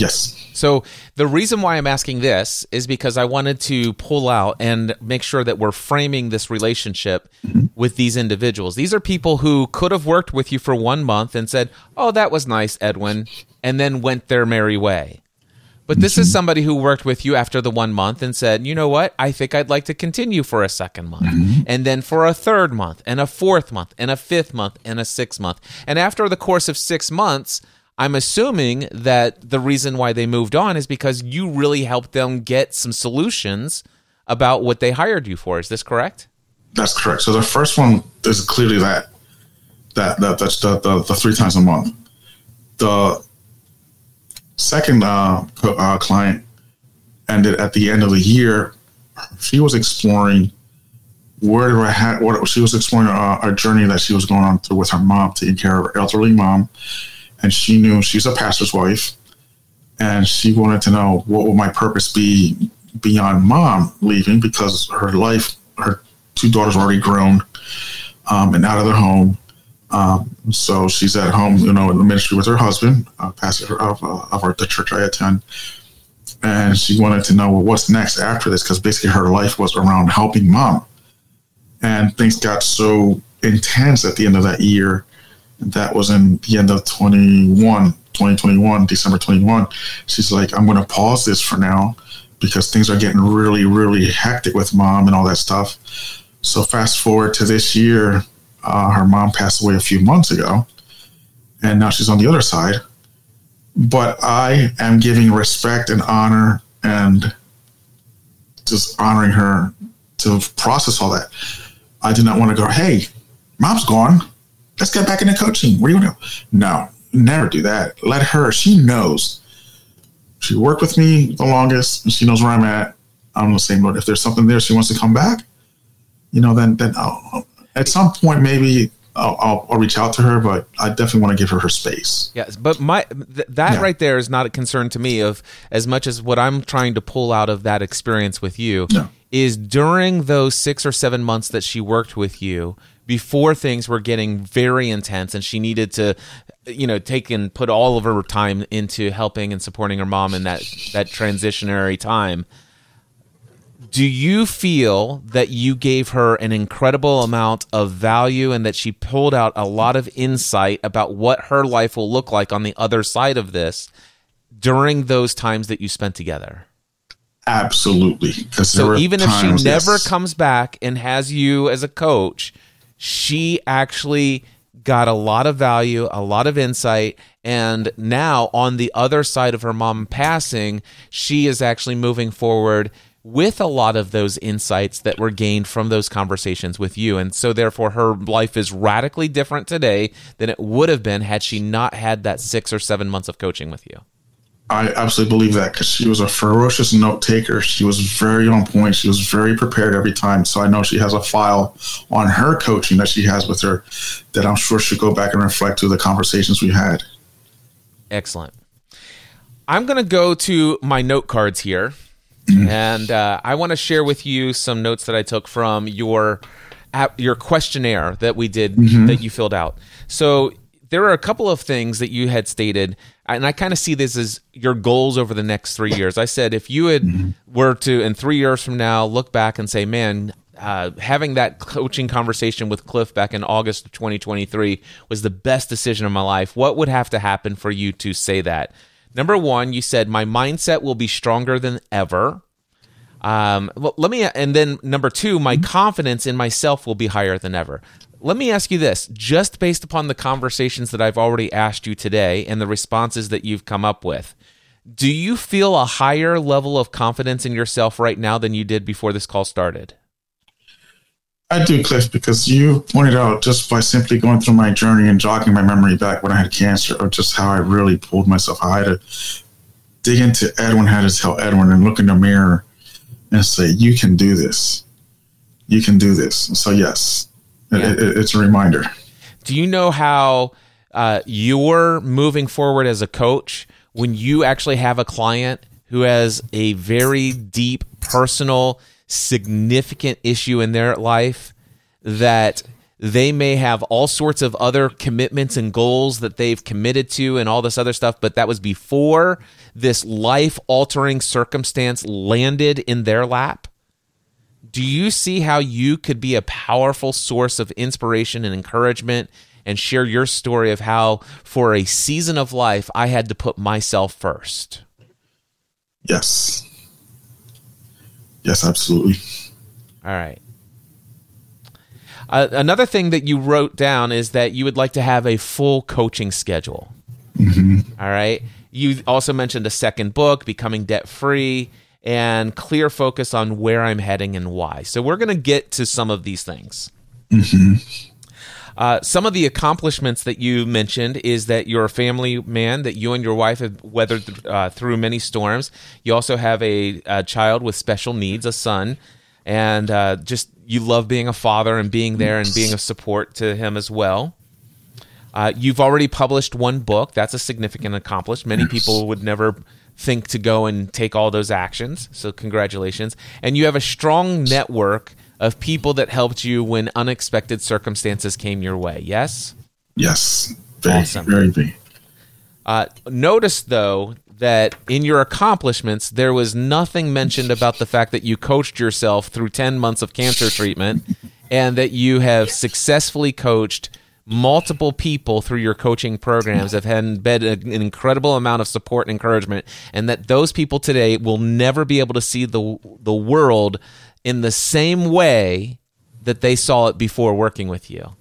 Yes. So the reason why I'm asking this is because I wanted to pull out and make sure that we're framing this relationship mm-hmm. with these individuals. These are people who could have worked with you for one month and said, "Oh, that was nice, Edwin," and then went their merry way. But this is mm-hmm. somebody who worked with you after the one month and said, you know what? I think I'd like to continue for a second month, mm-hmm. and then for a third month, and a fourth month, and a fifth month, and a sixth month. And after the course of six months, I'm assuming that the reason why they moved on is because you really helped them get some solutions about what they hired you for. Is this correct? That's correct. So the first one is clearly that that that that's the, the, the three times a month. The second uh, uh, client ended at the end of the year. She was exploring where do I have what she was exploring a, a journey that she was going on through with her mom, taking care of her elderly mom and she knew she's a pastor's wife, and she wanted to know what would my purpose be beyond mom leaving because her life, her two daughters were already grown um, and out of their home. Um, so she's at home, you know, in the ministry with her husband, pastor of, uh, of our, the church I attend. And she wanted to know well, what's next after this because basically her life was around helping mom. And things got so intense at the end of that year that was in the end of 21, 2021, December 21. She's like, I'm going to pause this for now because things are getting really, really hectic with mom and all that stuff. So fast forward to this year, uh, her mom passed away a few months ago, and now she's on the other side. But I am giving respect and honor and just honoring her to process all that. I did not want to go, hey, mom's gone let's get back into coaching. What do you want to? No, never do that. Let her, she knows. She worked with me the longest and she knows where I'm at. I'm on the same boat. If there's something there she wants to come back, you know, then then I'll, at some point maybe I'll, I'll, I'll, reach out to her, but I definitely want to give her her space. Yes, but my th- that yeah. right there is not a concern to me of as much as what I'm trying to pull out of that experience with you is during those six or seven months that she worked with you before things were getting very intense and she needed to you know take and put all of her time into helping and supporting her mom in that that transitionary time. Do you feel that you gave her an incredible amount of value and that she pulled out a lot of insight about what her life will look like on the other side of this during those times that you spent together? Absolutely. So even if she never yes. comes back and has you as a coach she actually got a lot of value, a lot of insight. And now, on the other side of her mom passing, she is actually moving forward with a lot of those insights that were gained from those conversations with you. And so, therefore, her life is radically different today than it would have been had she not had that six or seven months of coaching with you. I absolutely believe that because she was a ferocious note taker. She was very on point. She was very prepared every time. So I know she has a file on her coaching that she has with her that I'm sure she'll go back and reflect to the conversations we had. Excellent. I'm going to go to my note cards here, mm-hmm. and uh, I want to share with you some notes that I took from your your questionnaire that we did mm-hmm. that you filled out. So there are a couple of things that you had stated, and I kind of see this as your goals over the next three years. I said if you had mm-hmm. were to in three years from now look back and say, man. Uh, having that coaching conversation with Cliff back in August of 2023 was the best decision of my life. What would have to happen for you to say that? Number one, you said my mindset will be stronger than ever. Um, well, let me, and then number two, my mm-hmm. confidence in myself will be higher than ever. Let me ask you this just based upon the conversations that I've already asked you today and the responses that you've come up with, do you feel a higher level of confidence in yourself right now than you did before this call started? I do, Cliff, because you pointed out just by simply going through my journey and jogging my memory back when I had cancer, or just how I really pulled myself. I had to dig into Edwin, had to tell Edwin and look in the mirror and say, "You can do this. You can do this." So yes, yeah. it, it, it's a reminder. Do you know how uh, you're moving forward as a coach when you actually have a client who has a very deep personal, significant issue in their life that they may have all sorts of other commitments and goals that they've committed to and all this other stuff, but that was before this life altering circumstance landed in their lap? Do you see how you could be a powerful source of inspiration and encouragement and share your story of how, for a season of life, I had to put myself first? Yes. Yes, absolutely. All right. Uh, another thing that you wrote down is that you would like to have a full coaching schedule. Mm-hmm. All right. You also mentioned a second book, Becoming Debt Free, and clear focus on where I'm heading and why. So we're going to get to some of these things. Mm-hmm. Uh, some of the accomplishments that you mentioned is that you're a family man, that you and your wife have weathered uh, through many storms. You also have a, a, child with special needs, a son, and uh, just you love being a father and being there and being a support to him as well. Uh, you've already published one book. That's a significant accomplishment. Many people would never think to go and take all those actions. So, congratulations. And you have a strong network of people that helped you when unexpected circumstances came your way. Yes? Yes. Very, awesome. very big. Uh, notice, though, that in your accomplishments, there was nothing mentioned about the fact that you coached yourself through 10 months of cancer treatment and that you have successfully coached multiple people through your coaching programs have had been an incredible amount of support and encouragement and that those people today will never be able to see the the world in the same way that they saw it before working with you.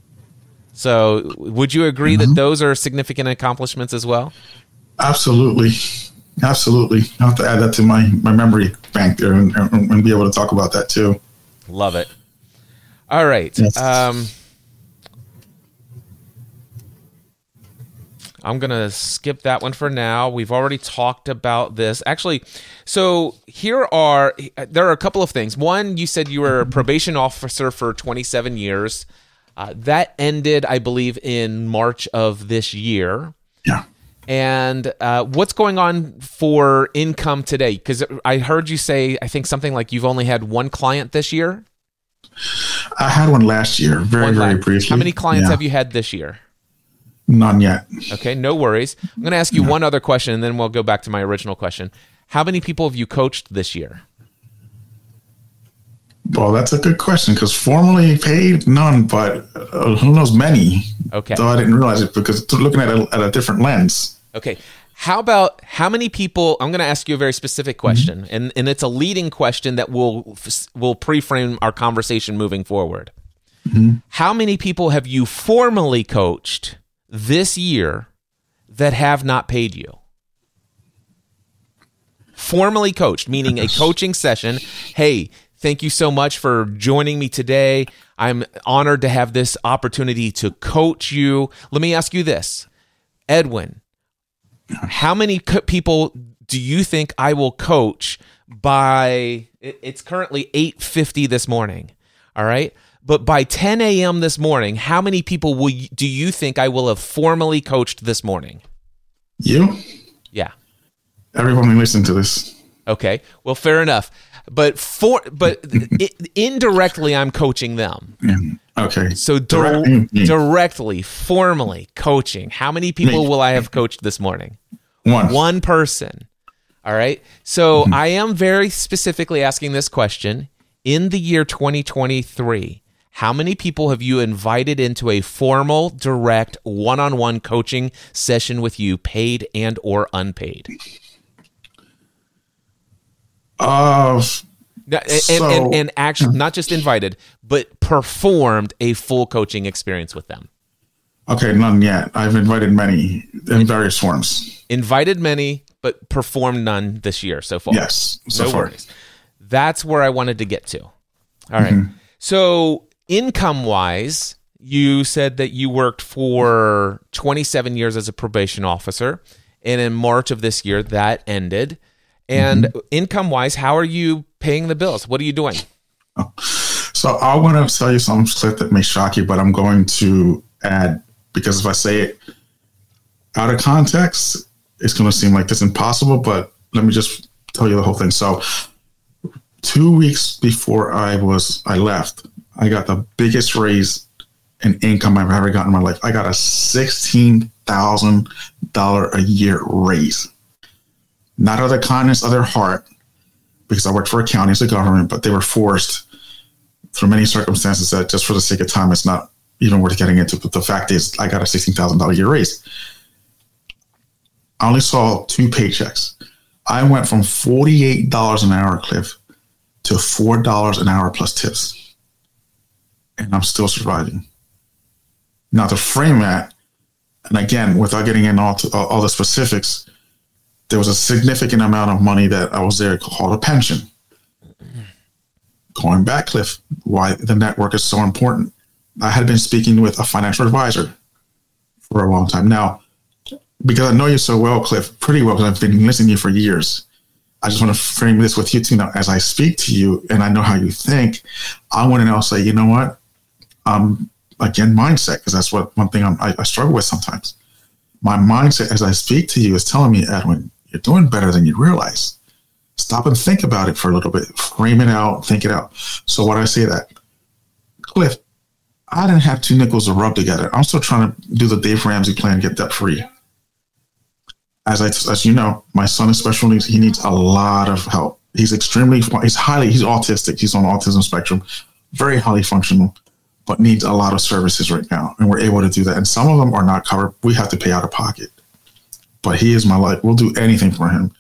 So, would you agree mm-hmm. that those are significant accomplishments as well? Absolutely. Absolutely. i have to add that to my, my memory bank there and, and, be able to talk about that too. Love it. All right. Yes. Um, I'm going to skip that one for now. We've already talked about this. Actually, so here are there are a couple of things. One, you said you were a probation officer for 27 years. Uh, that ended, I believe, in March of this year. Yeah. And uh, what's going on for income today? Because I heard you say, I think something like you've only had one client this year. I had one last year, very, one very briefly. How many clients yeah. have you had this year? None yet. Okay, no worries. I'm going to ask you no. one other question and then we'll go back to my original question. How many people have you coached this year? Well, that's a good question because formally paid, none, but uh, who knows, many. Okay. Though I didn't realize it because looking at a, at a different lens. Okay. How about how many people? I'm going to ask you a very specific question, mm-hmm. and, and it's a leading question that will will pre-frame our conversation moving forward. Mm-hmm. How many people have you formally coached this year that have not paid you? Formally coached, meaning a coaching session. Hey, thank you so much for joining me today. I'm honored to have this opportunity to coach you. Let me ask you this Edwin, how many people do you think I will coach by it's currently 8:50 this morning. All right? But by 10 a.m. this morning, how many people will you, do you think I will have formally coached this morning? You? Yeah. Everyone listen to this. Okay. Well, fair enough. But for but it, indirectly, I'm coaching them. Yeah. Okay. So di- directly, formally coaching. How many people Me. will I have coached this morning? One. One person. All right. So mm-hmm. I am very specifically asking this question in the year 2023. How many people have you invited into a formal, direct, one-on-one coaching session with you, paid and or unpaid? Uh, and, so, and, and, actually, not just invited, but performed a full coaching experience with them. Okay, none yet. I've invited many in various forms. Invited many, but performed none this year so far. Yes, so no far. worries. That's where I wanted to get to. All right. mm-hmm. So income wise, you said that you worked for 27 years as a probation officer, and in March of this year that ended. And mm-hmm. income wise, how are you paying the bills? What are you doing? Oh. So I want to tell you something that may shock you, but I'm going to add because if I say it out of context, it's going to seem like this impossible. But let me just tell you the whole thing. So two weeks before I was I left, I got the biggest raise in income I've ever gotten in my life. I got a sixteen thousand dollar a year raise. Not out of the kindness of their heart, because I worked for a county as a government, but they were forced through many circumstances that just for the sake of time, it's not even worth getting into. But the fact is, I got a sixteen thousand dollar year raise. I only saw two paychecks. I went from forty eight dollars an hour, Cliff, to four dollars an hour plus tips, and I'm still surviving. Now to frame that, and again, without getting into all, to, all the specifics, there was a significant amount of money that I was there called a pension. Going back, Cliff, why the network is so important. I had been speaking with a financial advisor for a long time now, because I know you so well, Cliff, pretty well, because I've been listening to you for years. I just want to frame this with you too. Now, as I speak to you and I know how you think, I want to now say, you know what? Um, again, mindset, because that's what one thing I, I struggle with sometimes. My mindset as I speak to you is telling me, Edwin, you're doing better than you realize. Stop and think about it for a little bit. Frame it out, think it out. So when I say that, Cliff, I didn't have two nickels to rub together. I'm still trying to do the Dave Ramsey plan, get debt free as I, as you know, my son is special needs. He needs a lot of help. He's extremely, he's highly, he's autistic. He's on autism spectrum, very highly functional, but needs a lot of services right now. And we're able to do that. And some of them are not covered. We have to pay out of pocket. But he is my life. We'll do anything for him.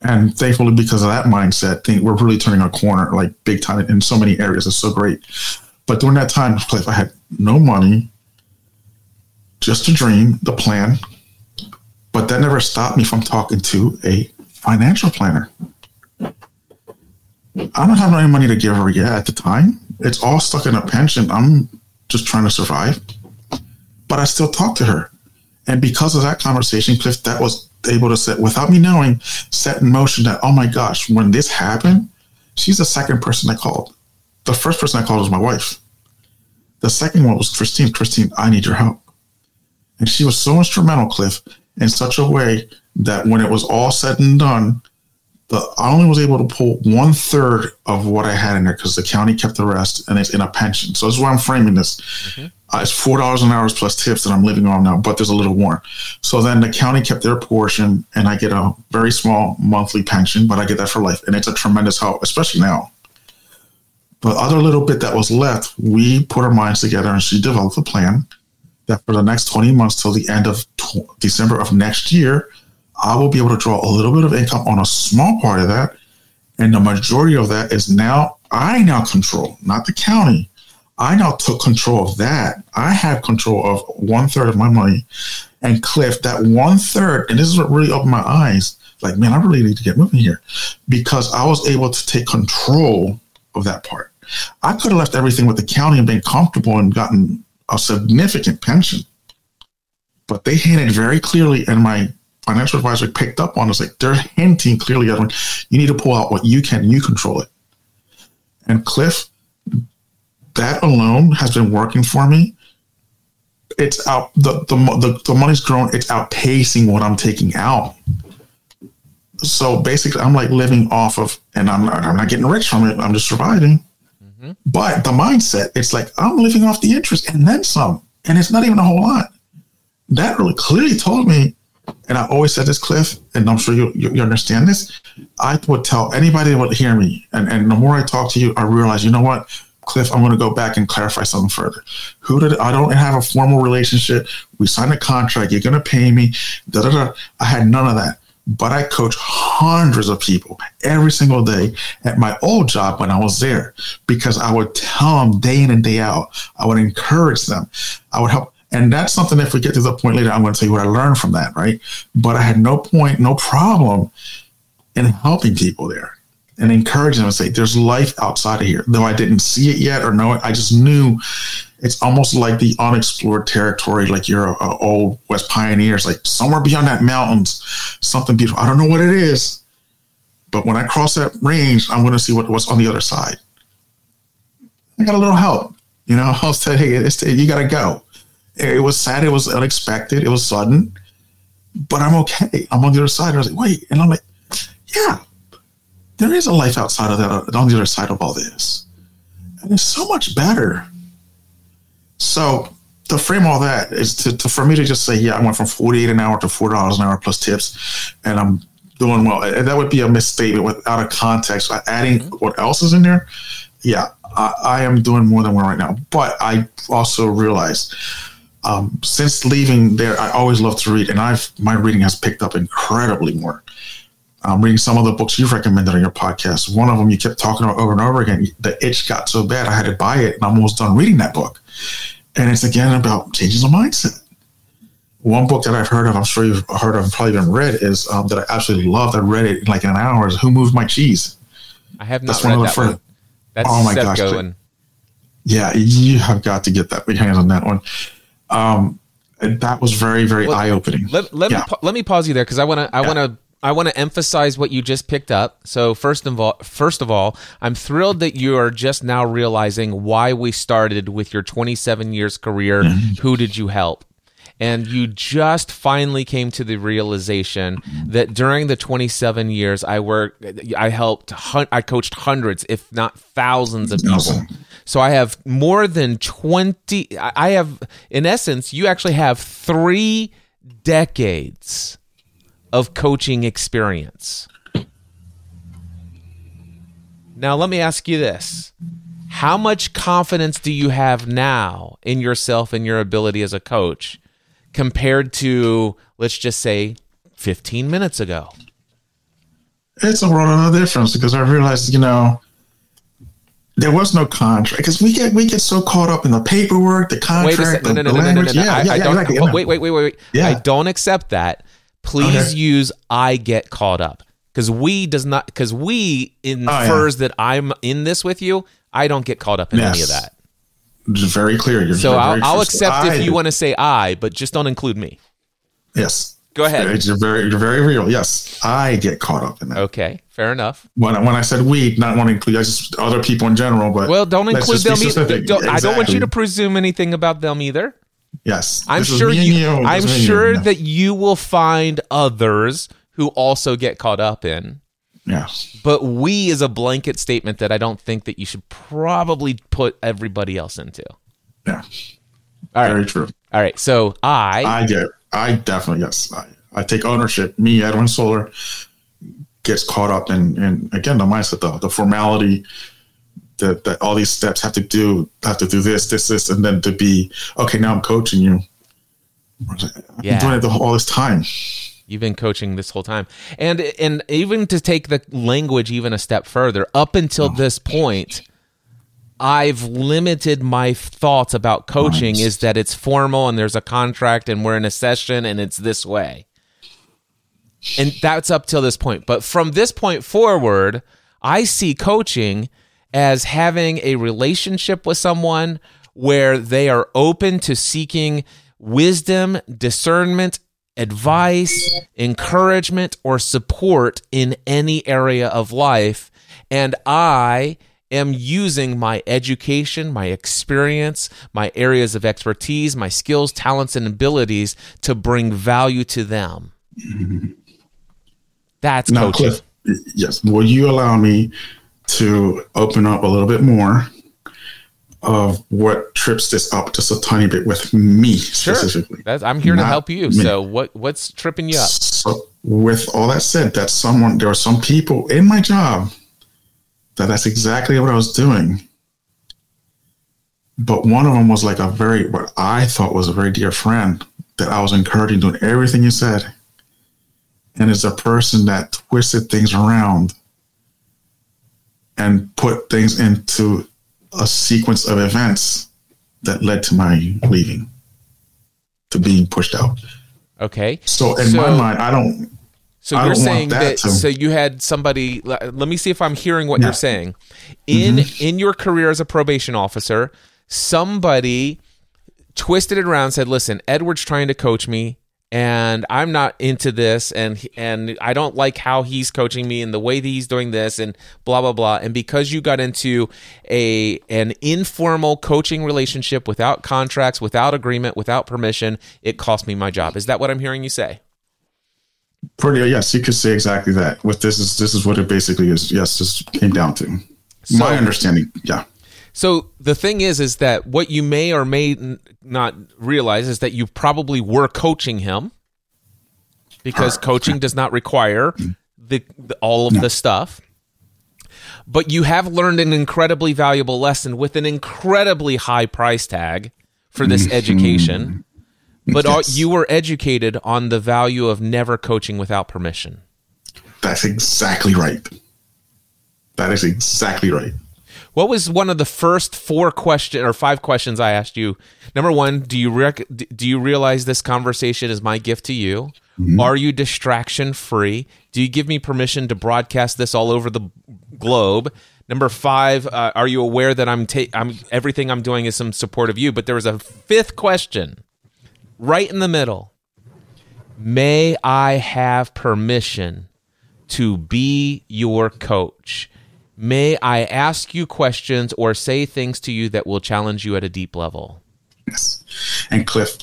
And thankfully, because of that mindset, think we're really turning a corner, like big time in so many areas. It's so great. But during that time, if I had no money, just a dream, the plan, but that never stopped me from talking to a financial planner. I don't have any money to give her yet at the time. It's all stuck in a pension. I'm just trying to survive. But I still talk to her. And because of that conversation, Cliff, that was able to set, without me knowing, set in motion that, oh my gosh, when this happened, she's the second person I called. The first person I called was my wife. The second one was Christine. Christine, I need your help. And she was so instrumental, Cliff, in such a way that when it was all said and done, I only was able to pull one third of what I had in there because the county kept the rest and it's in a pension. So that's why I'm framing this. Mm-hmm. Uh, it's four dollars an hour plus tips that I'm living on now, but there's a little more. So then the county kept their portion, and I get a very small monthly pension, but I get that for life, and it's a tremendous help, especially now. The other little bit that was left, we put our minds together, and she developed a plan that for the next 20 months till the end of t- December of next year, I will be able to draw a little bit of income on a small part of that. And the majority of that is now, I now control, not the county. I now took control of that. I have control of one third of my money. And Cliff, that one third, and this is what really opened my eyes like, man, I really need to get moving here because I was able to take control of that part. I could have left everything with the county and been comfortable and gotten a significant pension. But they handed very clearly in my financial advisor picked up on is like they're hinting clearly at when you need to pull out what you can, you control it. And Cliff, that alone has been working for me. It's out the the the, the money's grown. It's outpacing what I'm taking out. So basically, I'm like living off of, and I'm not, I'm not getting rich from it. I'm just surviving. Mm-hmm. But the mindset, it's like I'm living off the interest and then some, and it's not even a whole lot. That really clearly told me and I always said this, Cliff, and I'm sure you, you, you understand this. I would tell anybody that would hear me, and, and the more I talk to you, I realize, you know what, Cliff, I'm going to go back and clarify something further. Who did I don't have a formal relationship? We signed a contract. You're going to pay me. Da da da. I had none of that. But I coach hundreds of people every single day at my old job when I was there because I would tell them day in and day out. I would encourage them. I would help and that's something if we get to the point later, I'm going to tell you what I learned from that, right? But I had no point, no problem in helping people there and encouraging them and say, there's life outside of here. Though I didn't see it yet or know it, I just knew it's almost like the unexplored territory, like you're a, uh, a old West pioneers, like somewhere beyond that mountains, something beautiful. I don't know what it is, but when I cross that range, I'm going to see what, what's on the other side. I got a little help. You know, I'll say, hey, you got to go. It was sad. It was unexpected. It was sudden, but I'm okay. I'm on the other side. I was like, wait, and I'm like, yeah, there is a life outside of that, on the other side of all this, and it's so much better. So to frame all that is to, to for me to just say, yeah, I went from 48 an hour to four dollars an hour plus tips, and I'm doing well. And that would be a misstatement without a context. Adding mm-hmm. what else is in there, yeah, I, I, am doing more than one right now. But I also realized um, since leaving there, I always love to read, and I've my reading has picked up incredibly more. I'm reading some of the books you've recommended on your podcast. One of them you kept talking about over and over again. The itch got so bad I had to buy it, and I'm almost done reading that book. And it's again about changing the mindset. One book that I've heard of, I'm sure you've heard of, probably even read, is um, that I absolutely loved. I read it in like in an hour. Is Who Moved My Cheese? I have not That's read one of the that first. One. That's oh my Seth gosh! Yeah, you have got to get that. Your hands on that one um, that was very very well, eye opening. Let, let yeah. me let me pause you there because I want to I yeah. want to I want to emphasize what you just picked up. So first of all, first of all, I'm thrilled that you are just now realizing why we started with your 27 years career. Mm-hmm. Who did you help? And you just finally came to the realization that during the 27 years I worked, I helped, I coached hundreds, if not thousands of people. So I have more than 20. I have, in essence, you actually have three decades of coaching experience. Now, let me ask you this. How much confidence do you have now in yourself and your ability as a coach compared to, let's just say, 15 minutes ago? It's a world of difference because I realized, you know, there was no contract because we get we get so caught up in the paperwork, the contract, the, no, no, the no, language. Yeah, I, yeah, exactly. Wait, wait, wait, wait, wait. Yeah. I don't accept that. Please okay. use "I get caught up" because we does not because we infers oh, that I'm in this with you. I don't get caught up in yes. any of that. It's very clear. You're so I'll, I'll accept I, if you want to say I, but just don't include me. Yes. Go ahead. You're very, you're very real. Yes, I get caught up in that. Okay, fair enough. When I, when I said we, not want to include just other people in general, but well, don't include them either. Exactly. I don't want you to presume anything about them either. Yes, I'm sure you. you I'm sure you. that you will find others who also get caught up in. Yes. But we is a blanket statement that I don't think that you should probably put everybody else into. Yeah. All right. Very true. All right. So I I get I definitely yes. I, I take ownership. Me, Edwin Soler, gets caught up in, and again the mindset, the, the formality that, that all these steps have to do, have to do this, this, this, and then to be okay. Now I'm coaching you. I've yeah. been doing it the, all this time. You've been coaching this whole time, and and even to take the language even a step further, up until oh. this point, I've limited my thoughts about coaching nice. is that it's formal and there's a contract and we're in a session and it's this way. And that's up till this point. But from this point forward, I see coaching as having a relationship with someone where they are open to seeking wisdom, discernment, advice, encouragement, or support in any area of life. And I am using my education, my experience, my areas of expertise, my skills, talents, and abilities to bring value to them. That's Now, coaching. Cliff, yes, will you allow me to open up a little bit more of what trips this up just a tiny bit with me Sure. specifically? That's, I'm here to help you. me. So what what's tripping you up? So, with all that said, that someone there are some people in my job that that's exactly what I was doing. But one of them was like a very what I thought was a very dear friend that I was encouraging doing everything you said. And it's a person that twisted things around and put things into a sequence of events that led to my leaving, to being pushed out. Okay. So in So- my mind, I don't So I you're don't saying that that, to- so you had somebody let let me see if I'm hearing what Yeah. you're saying. In Mm-hmm. in your career as a probation officer, somebody twisted it around said, "Listen, Edward's trying to coach me and I'm not into this and and I don't like how he's coaching me and the way that he's doing this and blah blah blah." And because you got into a an informal coaching relationship without contracts, without agreement, without permission, it cost me my job. Is that what I'm hearing you say? pretty yes, you could say exactly that. What this is this is what it basically is. Yes, this came down to. my understanding, yeah. So the thing is, is that what you may or may n- not realize is that you probably were coaching him because ah. coaching does not require the, the all of the stuff. But you have learned an incredibly valuable lesson with an incredibly high price tag for this mm-hmm. education. But all, you were educated on the value of never coaching without permission. That's exactly right. That is exactly right. What was one of the first four question or five questions I asked you? Number one, do you rec- do you realize this conversation is my gift to you? Are you distraction free? Do you give me permission to broadcast this all over the globe? Number five, uh, are you aware that I'm, ta- I'm everything I'm doing is some support of you? But there was a fifth question right in the middle. May I have permission to be your coach? May I ask you questions or say things to you that will challenge you at a deep level? Yes. And Cliff,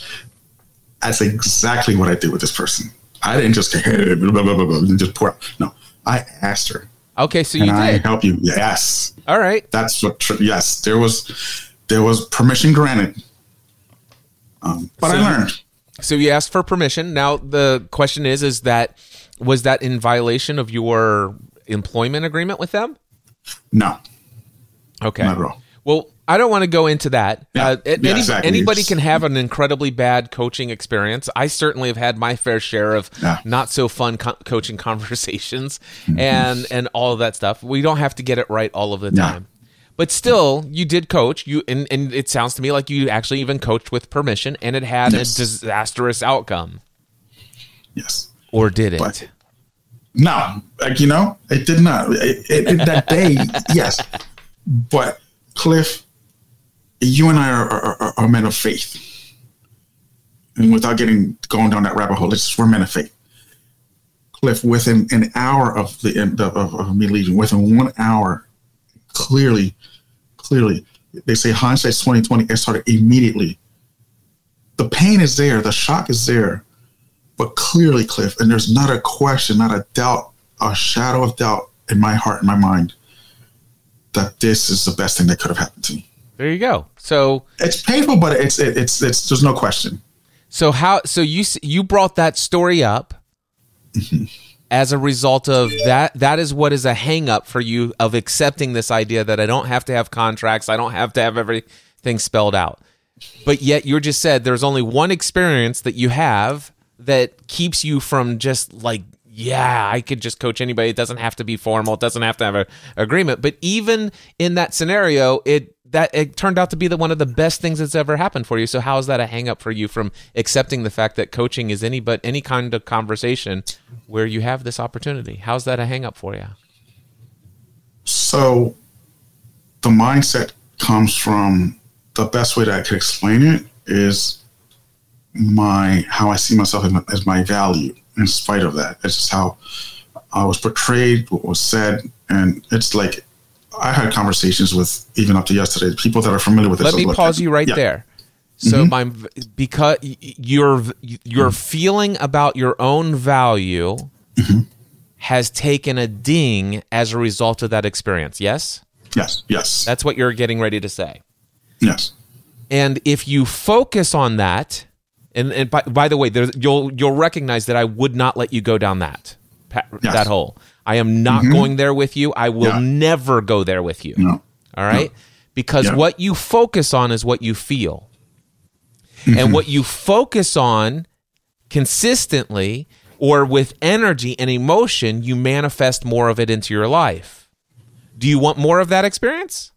that's exactly what I did with this person. I didn't just hey, blah, blah, blah, blah, just pour out. No, I asked her, Okay, so you "Can I did. help you?" Yes, All right. that's what. Tr- yes, there was there was permission granted, um, but So I you- learned. So you asked for permission. Now the question is is that was that in violation of your employment agreement with them? No, Okay. not at all. Well, I don't want to go into that. Yeah. Uh, Yeah, any- exactly. Anybody It's- can have an incredibly bad coaching experience. I certainly have had my fair share of Yeah. not so fun co- coaching conversations Mm-hmm. and and all of that stuff. We don't have to get it right all of the time. But still, you did coach. You and, and it sounds to me like you actually even coached with permission, and it had Yes. a disastrous outcome. Yes. Or did it? But- No, like you know, it did not. It, it, that day, yes, but Cliff, you and I are, are, are, are men of faith, and mm-hmm. without getting going down that rabbit hole, it's just we're men of faith. Cliff, within an hour of the end of, of, of me leaving, within one hour, clearly, clearly, they say hindsight's twenty twenty. It started immediately. The pain is there, the shock is there, but clearly, Cliff, and there's not a question, not a doubt, a shadow of doubt in my heart and my mind that this is the best thing that could have happened to me. There you go. So It's painful, but it's it, it's it's there's no question. So how? So you you brought that story up mm-hmm. as a result of that. That is what is a hang up for you of accepting this idea that I don't have to have contracts. I don't have to have everything spelled out. But yet you just said there's only one experience that you have that keeps you from just like yeah i could just coach anybody. It doesn't have to be formal. It doesn't have to have an agreement. But even in that scenario it that it turned out to be the one of the best things that's ever happened for you. So how is that a hang up for you from accepting the fact that coaching is any but any kind of conversation where you have this opportunity? How's that a hang up for you So the mindset comes from the best way that I could explain it is my how I see myself as my, as my value in spite of that. It's just how I was portrayed, what was said, and it's like I had conversations with even up to yesterday people that are familiar with this. Let me pause you right yeah. there. So mm-hmm. my because your your mm-hmm. feeling about your own value mm-hmm. has taken a ding as a result of that experience. Yes. Yes. Yes. That's what you're getting ready to say. Yes. And if you focus on that, and, and by, by the way, you'll you'll recognize that I would not let you go down that yes. that hole. I am not mm-hmm. going there with you. I will yeah. never go there with you. No. All right? No. Because yeah. what you focus on is what you feel. Mm-hmm. And what you focus on consistently or with energy and emotion, you manifest more of it into your life. Do you want more of that experience?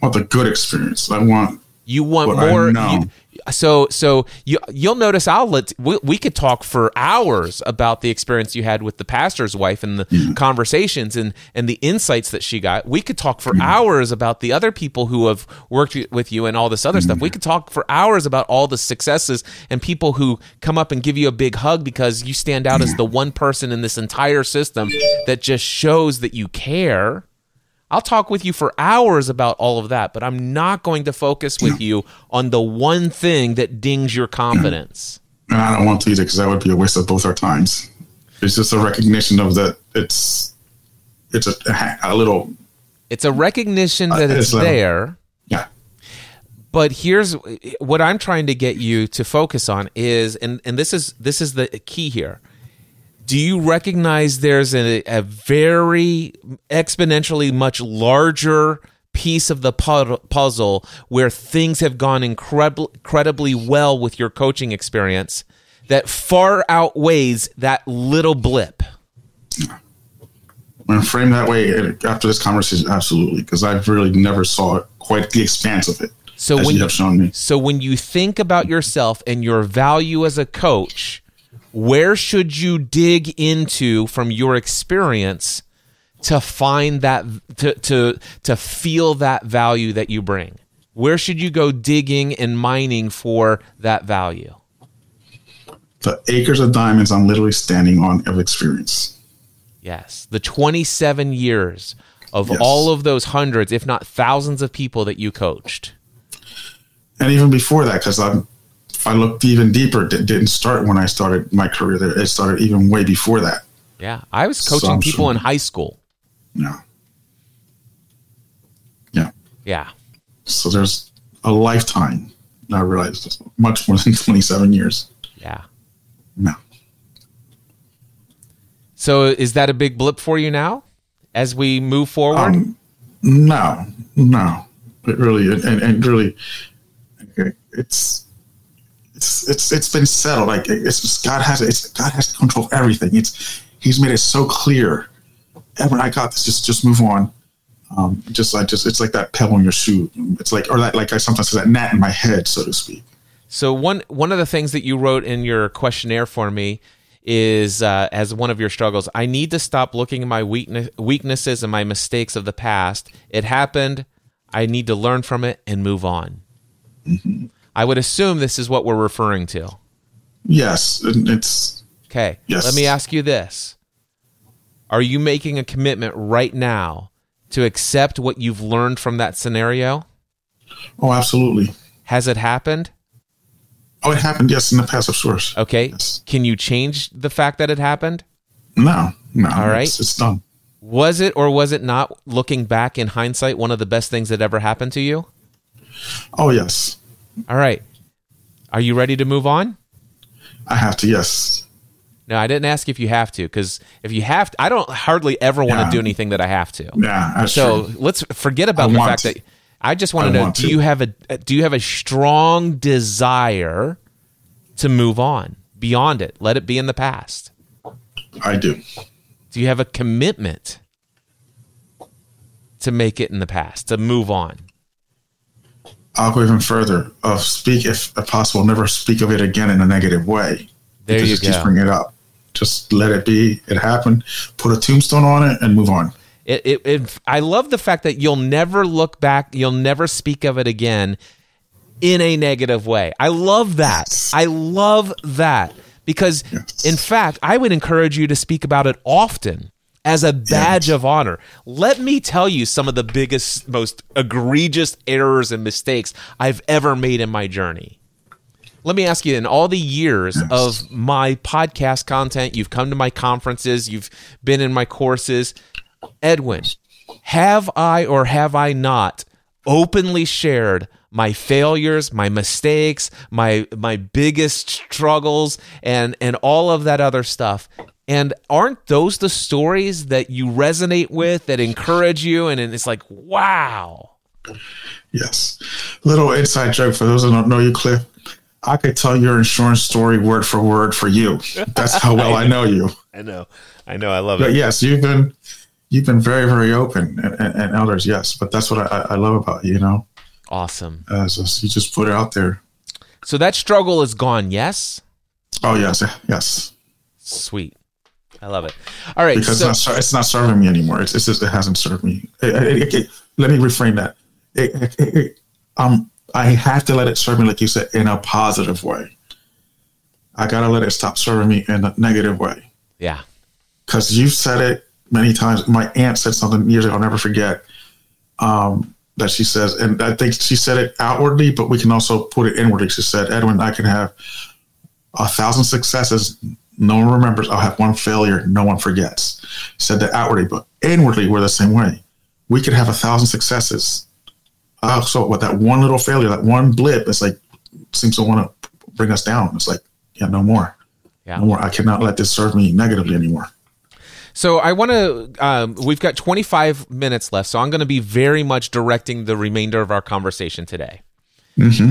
I want the good experience. I want you want more. You, so so you you'll notice I'll let we, we could talk for hours about the experience you had with the pastor's wife and the mm-hmm. conversations and and the insights that she got. We could talk for mm-hmm. hours about the other people who have worked with you and all this other mm-hmm. stuff. We could talk for hours about all the successes and people who come up and give you a big hug because you stand out as the one person in this entire system that just shows that you care. I'll talk with you for hours about all of that, but I'm not going to focus with you on the one thing that dings your confidence. And I don't want to either because that would be a waste of both our times. It's just a recognition of that it's it's a, a little. It's a recognition that uh, it's, it's there. Yeah. But here's what I'm trying to get you to focus on is, and and this is this is the key here do you recognize there's a, a very exponentially much larger piece of the puzzle where things have gone incredibly, incredibly well with your coaching experience that far outweighs that little blip? When framed that way uh, after this conversation, absolutely, because I've really never saw quite the expanse of it. So when you have shown me. So when you think about yourself and your value as a coach, where should you dig into from your experience to find that to to to feel that value that you bring? Where should you go digging and mining for that value? The acres of diamonds i'm literally standing on of experience. Yes. The 27 years of yes. all of those hundreds if not thousands of people that you coached. And even before that because i'm I looked even deeper, it didn't start when I started my career there. It started even way before that. Yeah, I was coaching so people sure. in high school. Yeah. Yeah. Yeah. So there's a lifetime. I realized much more than 27 years. Yeah. No. So is that a big blip for you now as we move forward? Um, no, no. It really, and, and really, it's it's it's it's been settled. Like it's just, God has it's God has control of everything. It's He's made it so clear. Edwin, I got this. Just just move on. Um, just like just it's like that pebble in your shoe. It's like or that like I sometimes say that gnat in my head, so to speak. So one one of the things that you wrote in your questionnaire for me is uh, as one of your struggles. I need to stop looking at my weakness, weaknesses and my mistakes of the past. It happened. I need to learn from it and move on. Mm-hmm. I would assume this is what we're referring to. Yes, it's okay. Yes. Let me ask you this: Are you making a commitment right now to accept what you've learned from that scenario? Oh, absolutely. Has it happened? Oh, it happened. Yes, in the past, of course. Okay. Yes. Can you change the fact that it happened? No, no. All right. It's, it's done. Was it or was it not? Looking back in hindsight, one of the best things that ever happened to you? Oh yes. All right. Are you ready to move on? I have to, yes. No, I didn't ask if you have to, because if you have to, I don't hardly ever want yeah. to do anything that I have to. Yeah, so true. let's forget about I the fact to. that I just want to know: Do to. you have a do you have a strong desire to move on beyond it? Let it be in the past. I do. Do you have a commitment to make it in the past to move on? I'll go even further. Of speak, if possible, never speak of it again in a negative way. There you just go. Just bring it up. Just let it be. It happened. Put a tombstone on it and move on. It, it, it, I love the fact that you'll never look back. You'll never speak of it again. in a negative way. I love that. I love that because, Yes. in fact, I would encourage you to speak about it often as a badge of honor. Let me tell you some of the biggest, most egregious errors and mistakes I've ever made in my journey. Let me ask you in all the years of my podcast content, you've come to my conferences, you've been in my courses. Edwin, have I or have I not openly shared my failures, my mistakes, my my biggest struggles and and all of that other stuff? And aren't those the stories that you resonate with that encourage you and it's like, wow. Yes. Little inside joke for those who don't know you, Cliff. I could tell your insurance story word for word for you. That's how well I know you. I know. I know. I love But it. yes, you've been you've been very very open and, and, and others. Yes, but that's what I, I love about you. You know, Awesome. uh, so you just put it out there. So that struggle is gone, yes? Oh yes, yes. Sweet. I love it. All right. Because so, it's, not, it's not serving me anymore. It's, it's just it hasn't served me. It- it- it- let me reframe that. Um, I have to let it serve me, like you said, in a positive way. I gotta let it stop serving me in a negative way. yeah. because you've said it many times. My aunt said something years ago, I'll never forget. Um, that she says, and I think she said it outwardly, but we can also put it inwardly. She said, Edwin, I can have a thousand successes, no one remembers. I'll have one failure, no one forgets. Said that outwardly, but inwardly, we're the same way. We could have a thousand successes. Uh, so with that one little failure, that one blip, it's like seems to want to bring us down. It's like, yeah, no more, Yeah. no more. I cannot let this serve me negatively anymore. So I want to. Um, we've got 25 minutes left, so I'm going to be very much directing the remainder of our conversation today.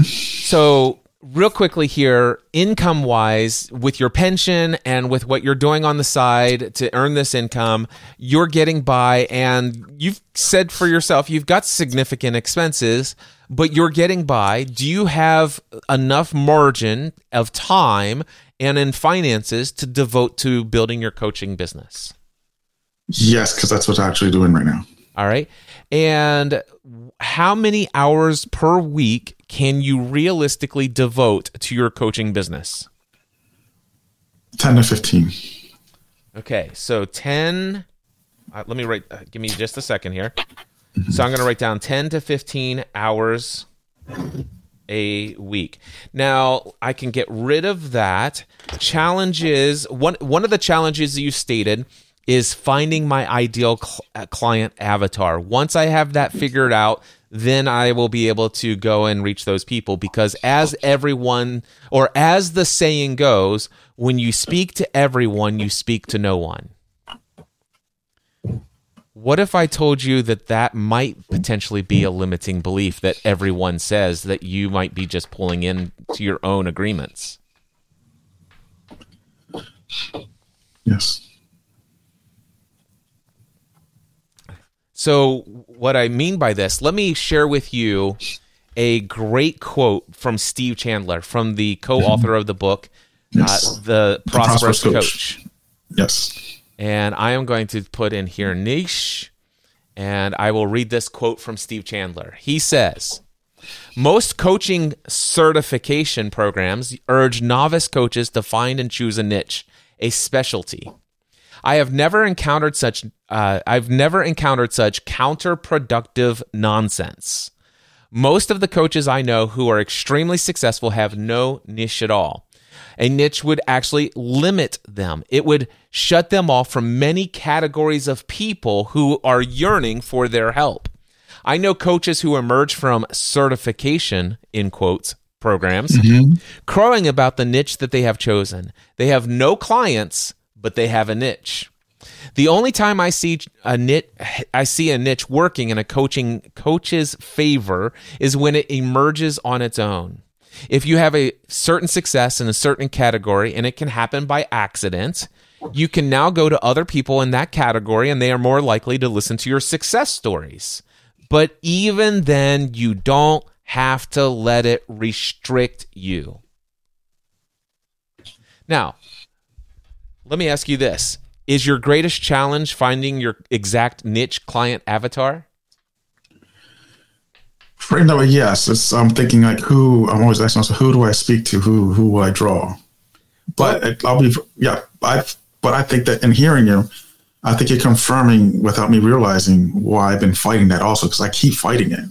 So real quickly here, income wise, with your pension and with what you're doing on the side to earn this income, you're getting by, and you've said for yourself you've got significant expenses, but you're getting by. Do you have enough margin of time and in finances to devote to building your coaching business? Yes, because that's what I'm actually doing right now. All right. And how many hours per week can you realistically devote to your coaching business? 10 to 15. Okay. So 10, uh, let me write, uh, give me just a second here. So I'm going to write down 10 to 15 hours a week. Now, I can get rid of that. Challenges, one one of the challenges you stated is finding my ideal cl- uh, client avatar. Once I have that figured out, then I will be able to go and reach those people because as everyone or as the saying goes, when you speak to everyone, you speak to no one. What if I told you that that might potentially be a limiting belief that everyone says that you might be just pulling in to your own agreements? Yes. So, what I mean by this, let me share with you a great quote from Steve Chandler, from the co author of the book, Yes. uh, The Prosperous, Prosperous Coach. Coach. Yes. And I am going to put in here niche, and I will read this quote from Steve Chandler. He says, most coaching certification programs urge novice coaches to find and choose a niche, a specialty. I have never encountered such uh, I've never encountered such counterproductive nonsense. Most of the coaches I know who are extremely successful have no niche at all. A niche would actually limit them. It would shut them off from many categories of people who are yearning for their help. I know coaches who emerge from certification, in quotes, programs, crowing about the niche that they have chosen. They have no clients, but they have a niche. The only time I see a niche, I see a niche working in a coaching coach's favor is when it emerges on its own. If you have a certain success in a certain category, and it can happen by accident, you can now go to other people in that category, and they are more likely to listen to your success stories. But even then, you don't have to let it restrict you. Now, let me ask you this Is your greatest challenge finding your exact niche client avatar? Right now, yes. It's, I'm thinking like who I'm always asking myself, who do I speak to? Who who will I draw? But it, I'll be yeah. I but I think that in hearing you, I think you're confirming without me realizing why I've been fighting that also because I keep fighting it.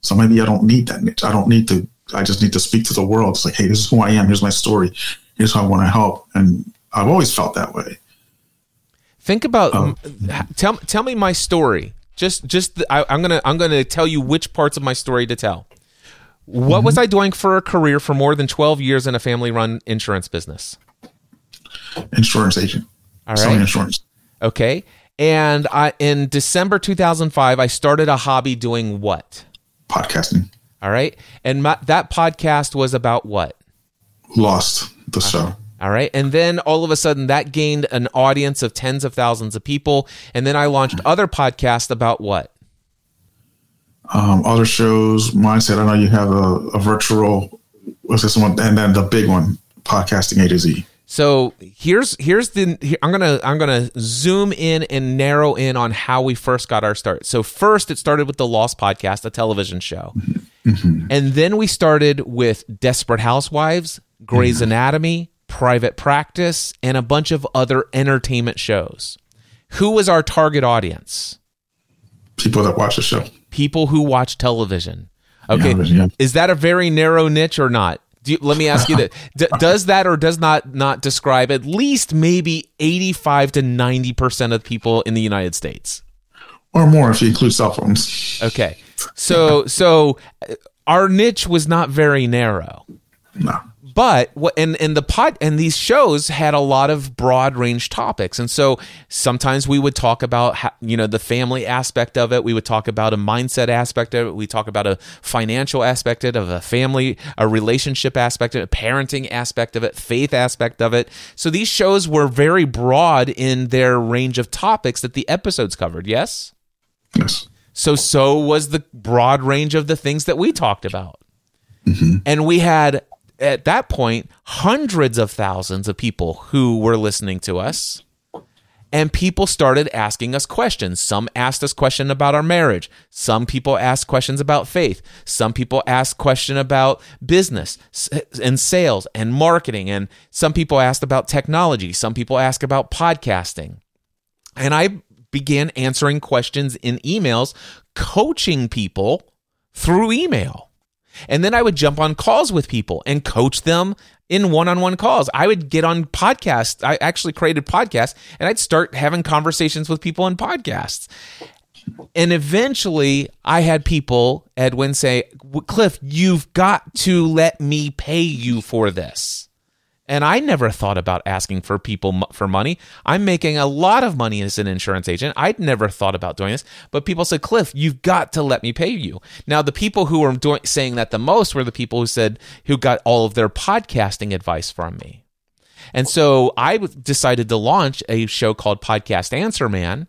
So maybe I don't need that niche. I don't need to. I just need to speak to the world. It's like, hey, this is who I am. Here's my story. Here's how I want to help. And I've always felt that way. Think about um, tell tell me my story. Just just the, I, am gonna I'm gonna tell you which parts of my story to tell. What mm-hmm. was I doing for a career for more than 12 years in a family run insurance business? Insurance agent. All right. Selling insurance. Okay. And I in December 2005 I started a hobby doing what? Podcasting. All right. And my, that podcast was about what? Lost the show. All right. And then all of a sudden that gained an audience of tens of thousands of people. And then I launched other podcasts about what? Um, other shows, mindset. I know you have a, a virtual, what's this one? And then the big one, podcasting A to Z. So here's here's the here, I'm gonna I'm gonna zoom in and narrow in on how we first got our start. So first, it started with the Lost Podcast, a television show, mm-hmm. and then we started with Desperate Housewives, Grey's mm-hmm. Anatomy, Private Practice, and a bunch of other entertainment shows. Who was our target audience? People that watch the show. People who watch television. Okay, yeah, yeah. is that a very narrow niche or not? You, let me ask you that: D- Does that or does not not describe at least maybe eighty-five to ninety percent of people in the United States, or more if you include cell phones? Okay, so so uh, our niche was not very narrow. No but what and and the pod and these shows had a lot of broad range topics. And so sometimes we would talk about you know the family aspect of it. We would talk about a mindset aspect of it. We talk about a financial aspect of it of a family a relationship aspect of it a parenting aspect of it faith aspect of it. So these shows were very broad in their range of topics that the episodes covered. Yes? Yes. So so was the broad range of the things that we talked about. Mm-hmm. and we had at that point hundreds of thousands of people who were listening to us and people started asking us questions. Some asked us questions about our marriage. Some people asked questions about faith. Some people asked questions about business and sales and marketing and some people asked about technology. Some people asked about podcasting. And i began answering questions in emails coaching people through email and then I would jump on calls with people and coach them in one-on-one calls. I would get on podcasts. I actually created podcasts and I'd start having conversations with people in podcasts. And eventually I had people, Edwin, say, Cliff, you've got to let me pay you for this. And I never thought about asking for people for money. I'm making a lot of money as an insurance agent. I'd never thought about doing this, but people said, "Cliff, you've got to let me pay you." Now, the people who were doing saying that the most were the people who said who got all of their podcasting advice from me. And so I decided to launch a show called Podcast Answer Man.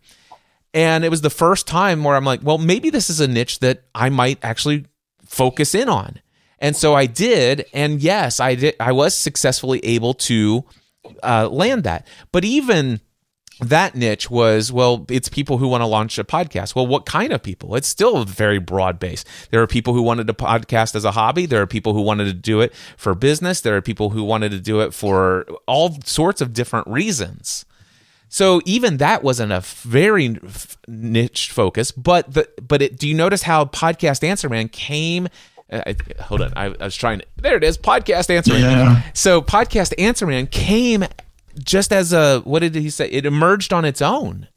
And it was the first time where I'm like, well, maybe this is a niche that I might actually focus in on. And so I did, and yes, I did. I was successfully able to uh, land that. But even that niche was well it's people who want to launch a podcast. Well what kind of people? It's still very broad based. There are people who wanted to podcast as a hobby. There are people who wanted to do it for business. There are people who wanted to do it for all sorts of different reasons. So even that wasn't a very niche focus but the but it, do you notice how podcast answer man came Uh, I, hold on. I, I, was trying to. There it is. Podcast Answer Man. Yeah. So Podcast Answer Man came just as a what did he say? It emerged on its own.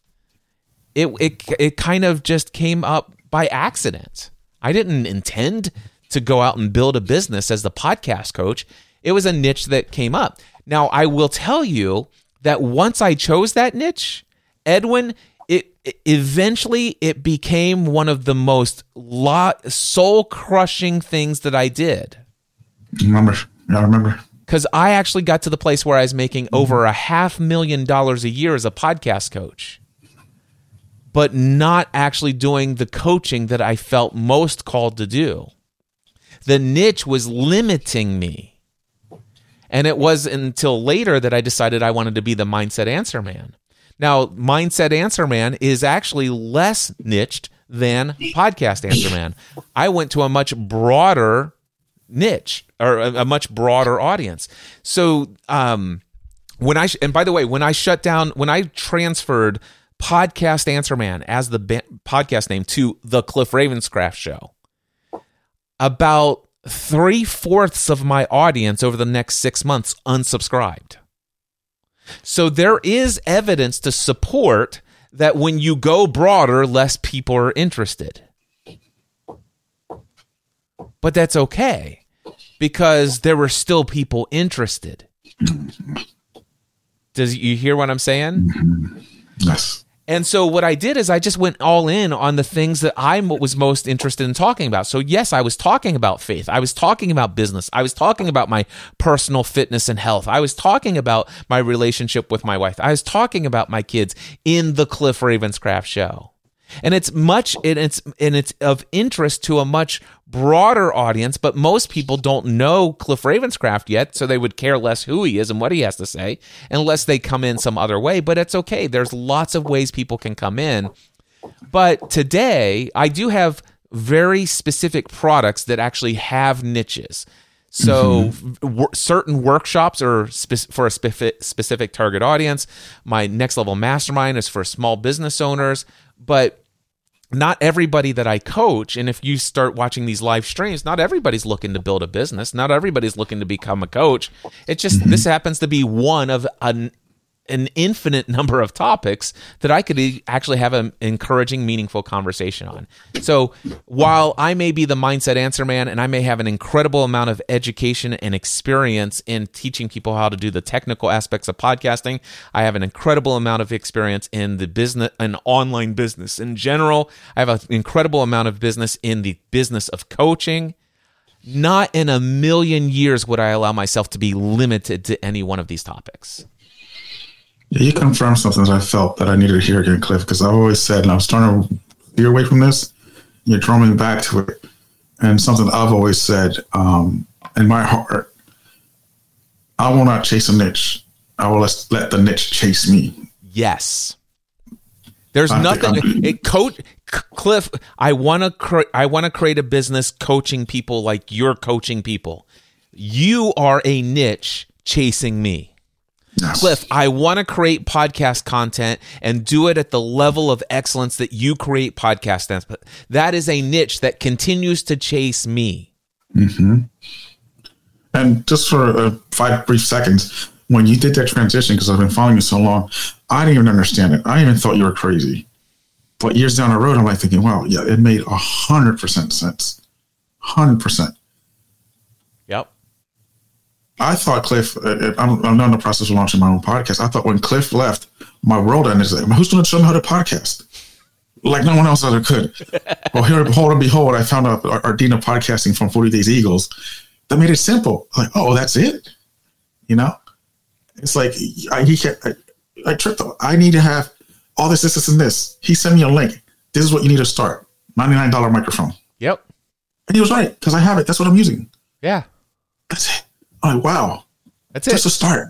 It it it kind of just came up by accident. I didn't intend to go out and build a business as the podcast coach. It was a niche that came up. Now I will tell you that once I chose that niche, Edwin, eventually it became one of the most lot soul crushing things that I did. Remember, I remember. Because I actually got to the place where I was making mm-hmm. over a half million dollars a year as a podcast coach, but not actually doing the coaching that I felt most called to do. The niche was limiting me. And it was until later that I decided I wanted to be the mindset answer man. Now, Mindset Answer Man is actually less niched than Podcast Answer Man. I went to a much broader niche or a, a much broader audience. So, um, when I and by the way, when I shut down, when I transferred Podcast Answer Man as the ba- podcast name to the Cliff Ravenscraft Show, about three fourths of my audience over the next six months unsubscribed. So there is evidence to support that when you go broader, less people are interested. But that's okay because there were still people interested. Does you hear what I'm saying? Mm-hmm. Yes. And so what I did is I just went all in on the things that I was most interested in talking about. So yes, I was talking about faith. I was talking about business. I was talking about my personal fitness and health. I was talking about my relationship with my wife. I was talking about my kids in the Cliff Ravenscraft show. And it's much and it's and it's of interest to a much broader audience, but most people don't know Cliff Ravenscraft yet, so they would care less who he is and what he has to say unless they come in some other way. But it's okay. There's lots of ways people can come in. But today, I do have very specific products that actually have niches. So mm-hmm. w- certain workshops are spe- for a specific, specific target audience. My next level mastermind is for small business owners, but not everybody that I coach, and if you start watching these live streams, not everybody's looking to build a business. Not everybody's looking to become a coach. It just this mm-hmm. happens to be one of an an infinite number of topics that I could actually have an encouraging, meaningful conversation on. So while I may be the mindset answer man and I may have an incredible amount of education and experience in teaching people how to do the technical aspects of podcasting, I have an incredible amount of experience in the business and online business in general. I have an incredible amount of business in the business of coaching. Not in a million years would I allow myself to be limited to any one of these topics. Yeah, you confirmed something that I felt that I needed to hear again, Cliff, because I've always said, and I was starting to steer away from this. You're drawing me back to it. And something I've always said um, in my heart I will not chase a niche. I will let, let the niche chase me. Yes. There's I nothing. I'm- It, coach Cliff. I want to. Cre- I want to create a business coaching people like you're coaching people. You are a niche chasing me. Yes. Cliff, I want to create podcast content and do it at the level of excellence that you create podcast. That is a niche that continues to chase me. And just for uh, five brief seconds, when you did that transition, because I've been following you so long, I didn't even understand it. I even thought you were crazy. But years down the road, I'm like thinking, wow, yeah, it made a hundred percent sense. Hundred percent. Yep. I thought Cliff. Uh, uh, I'm, I'm now in the process of launching my own podcast. I thought when Cliff left, my world ended. Like, Who's going to show me how to podcast? Like no one else ever could. well, here, behold and behold, I found out our, our dean of podcasting from 40 Days Eagles. That made it simple. Like, oh, that's it. You know, it's like I, he can't. I, I tripped. up. I need to have all this, this, this, and this. He sent me a link. This is what you need to start. $99 microphone. Yep. And he was right because I have it. That's what I'm using. Yeah. That's it. I'm like, wow. That's it. Just to start.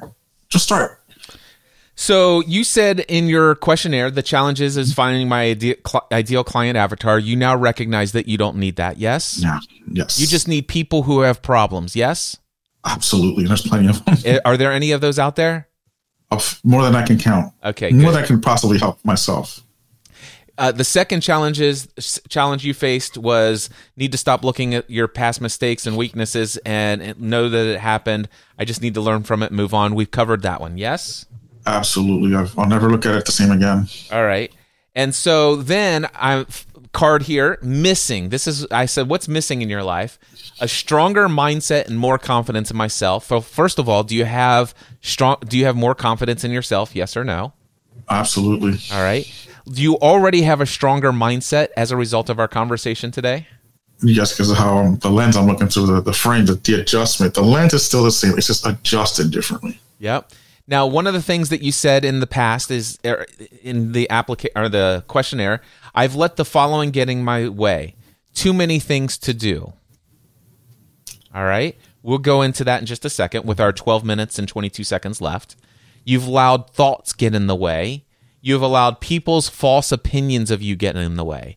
Just start. So you said in your questionnaire the challenges is finding my ide- cl- ideal client avatar. You now recognize that you don't need that. Yes. Yeah. Yes. You just need people who have problems. Yes. absolutely. There's plenty of them. Eh, Are there any of those out there? Of more than I can count. Okay. More Good. than I can possibly help myself. Uh, the second challenge is s- challenge you faced was need to stop looking at your past mistakes and weaknesses and know that it happened. I just need to learn from it, move on. We've covered that one. Yes. Absolutely. I've, I'll never look at it the same again. All right. And so then I'm card here missing. This is I said what's missing in your life? A stronger mindset and more confidence in myself. So first of all, do you have strong do you have more confidence in yourself? Yes or no? Absolutely. All right. Do you already have a stronger mindset as a result of our conversation today? Yes, because of how the lens I'm looking through, the, the frame, the, the adjustment, the lens is still the same. It's just adjusted differently. Yep. Now, one of the things that you said in the past is er, in the applica- or the questionnaire, I've let the following get in my way. Too many things to do. All right. We'll go into that in just a second with our 12 minutes and 22 seconds left. You've allowed thoughts get in the way. You've allowed people's false opinions of you get in the way.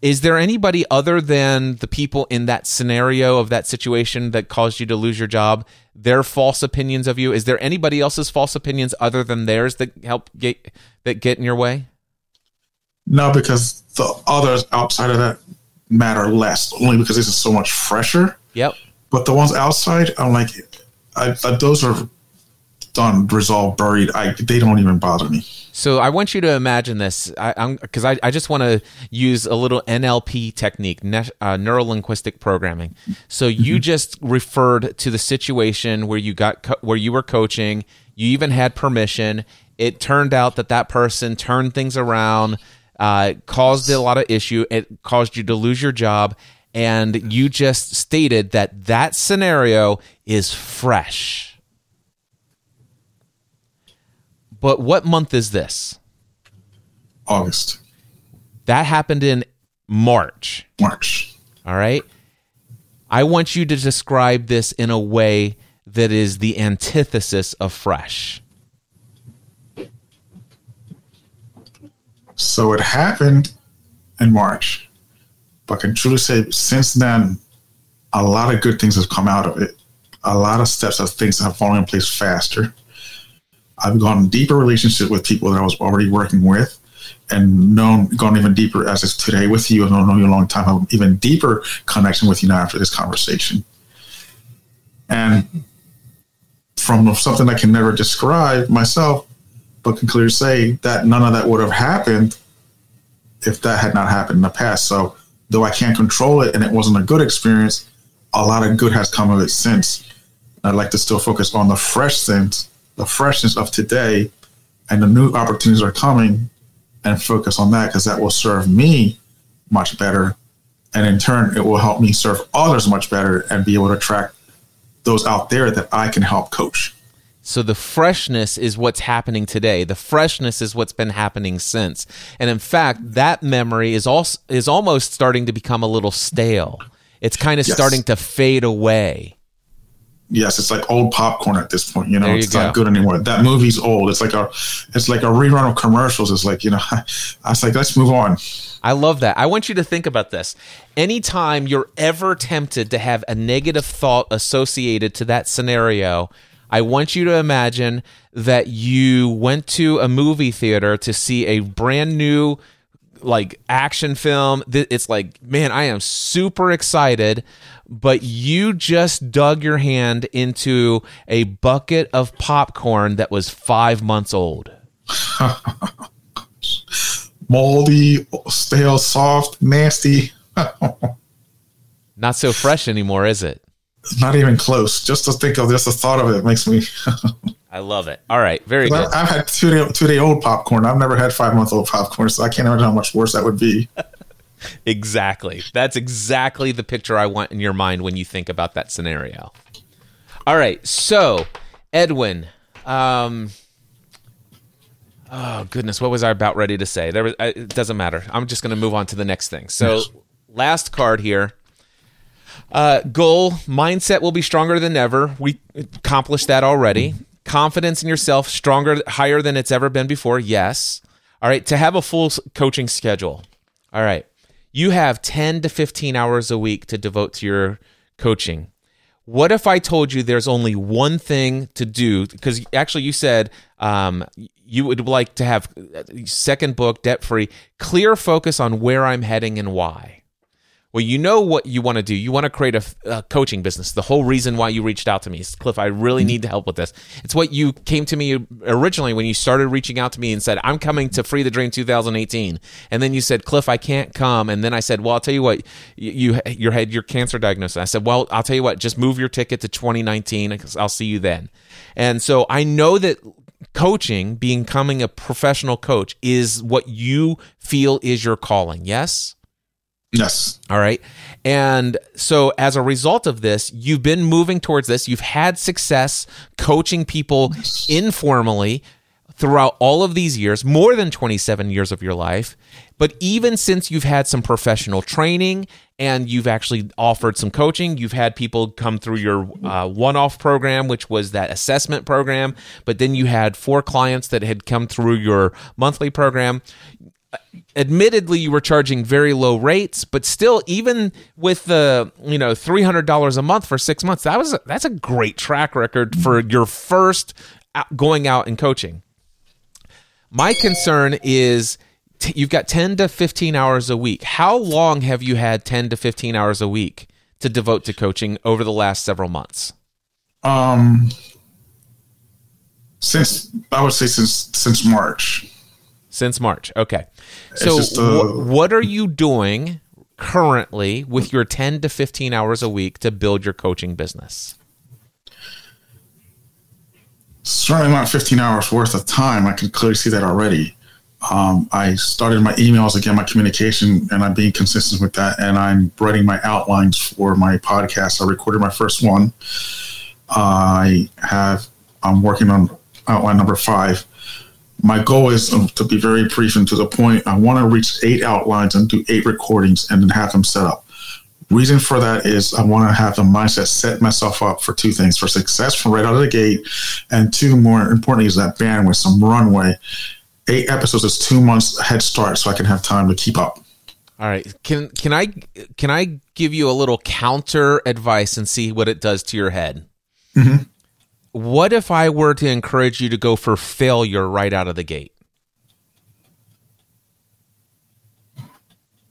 Is there anybody other than the people in that scenario of that situation that caused you to lose your job? Their false opinions of you. Is there anybody else's false opinions other than theirs that help get that get in your way? No, because the others outside of that matter less. Only because this is so much fresher. Yep. But the ones outside, I'm like, I, I, those are done, resolved, buried. I they don't even bother me. So I want you to imagine this, because I, I, I, just want to use a little NLP technique, ne- uh, neuro linguistic programming. So you mm-hmm. just referred to the situation where you got co- where you were coaching. You even had permission. It turned out that that person turned things around, uh, caused a lot of issue. It caused you to lose your job, and you just stated that that scenario is fresh But what month is this? August. That happened in March. March. All right. I want you to describe this in a way that is the antithesis of fresh. So it happened in March. But can truly say since then, a lot of good things have come out of it. A lot of steps of things have fallen in place faster. I've gone deeper relationship with people that I was already working with and known gone even deeper as it's today with you and I've known you a long time, I have even deeper connection with you now after this conversation. And from something I can never describe myself, but can clearly say that none of that would have happened if that had not happened in the past. So though I can't control it and it wasn't a good experience, a lot of good has come of it since. I'd like to still focus on the fresh things the freshness of today and the new opportunities are coming and focus on that because that will serve me much better. And in turn, it will help me serve others much better and be able to attract those out there that I can help coach. So the freshness is what's happening today. The freshness is what's been happening since. And in fact, that memory is also is almost starting to become a little stale. It's kind of yes. starting to fade away yes, it's like old popcorn at this point. You know, you it's go. not good anymore. That movie's old. It's like a, it's like a rerun of commercials. It's like you know, I was like, let's move on. I love that. I want you to think about this. Anytime you're ever tempted to have a negative thought associated to that scenario, I want you to imagine that you went to a movie theater to see a brand new like action film. It's like, man, I am super excited but you just dug your hand into a bucket of popcorn that was five months old. Moldy, stale, soft, nasty. Not so fresh anymore, is it? Not even close. Just to think of this, the thought of it makes me. I love it. All right, very good. I've had two day, two day old popcorn. I've never had five month old popcorn, so I can't imagine how much worse that would be. exactly. That's exactly the picture I want in your mind when you think about that scenario. All right. So, Edwin, um, oh goodness, what was I about ready to say? There was, it doesn't matter. I'm just going to move on to the next thing. So, yes. last card here. Uh, goal mindset will be stronger than ever. We accomplished that already. Confidence in yourself stronger, higher than it's ever been before. Yes. All right. To have a full coaching schedule. All right you have 10 to 15 hours a week to devote to your coaching. What if I told you there's only one thing to do? Because actually, you said um, you would like to have uh, second book debt free, clear focus on where I'm heading and why. Well, you know what you want to do. You want to create a, a, coaching business. The whole reason why you reached out to me is, Cliff, I really need help with this. It's what you came to me originally when you started reaching out to me and said, I'm coming to Free the Dream 2018. And then you said, Cliff, I can't come. And then I said, well, I'll tell you what, you, you had your cancer diagnosis. I said, well, I'll tell you what, just move your ticket to 2019 I'll see you then. And so I know that coaching, becoming a professional coach, is what you feel is your calling. Yes? Yes. All right. And so as a result of this, you've been moving towards this. You've had success coaching people informally throughout all of these years, more than 27 years of your life. But even since you've had some professional training and you've actually offered some coaching, you've had people come through your uh, one off program, which was that assessment program. But then you had four clients that had come through your monthly program admittedly you were charging very low rates but still even with the you know $300 a month for 6 months that was a, that's a great track record for your first going out and coaching. My concern is t- you've got 10 to 15 hours a week. How long have you had 10 to 15 hours a week to devote to coaching over the last several months? Um, since I would say since since March. Since march okay so just, uh, wh- what are you doing currently with your 10 to 15 hours a week to build your coaching business certainly not 15 hours worth of time. I can clearly see that already. Um, I started my emails again, my communication, and I'm being consistent with that. And I'm writing my outlines for my podcast. I recorded my first one. I have. I'm working on outline number five. My goal is um, to be very brief and to the point. I want to reach eight outlines and do eight recordings, and then have them set up. Reason for that is I want to have the mindset set myself up for two things: for success from right out of the gate, and two more importantly is that bandwidth, some runway. Eight episodes is two months head start, so I can have time to keep up. all right can can i can i give you a little counter advice and see what it does to your head what if i were to encourage you to go for failure right out of the gate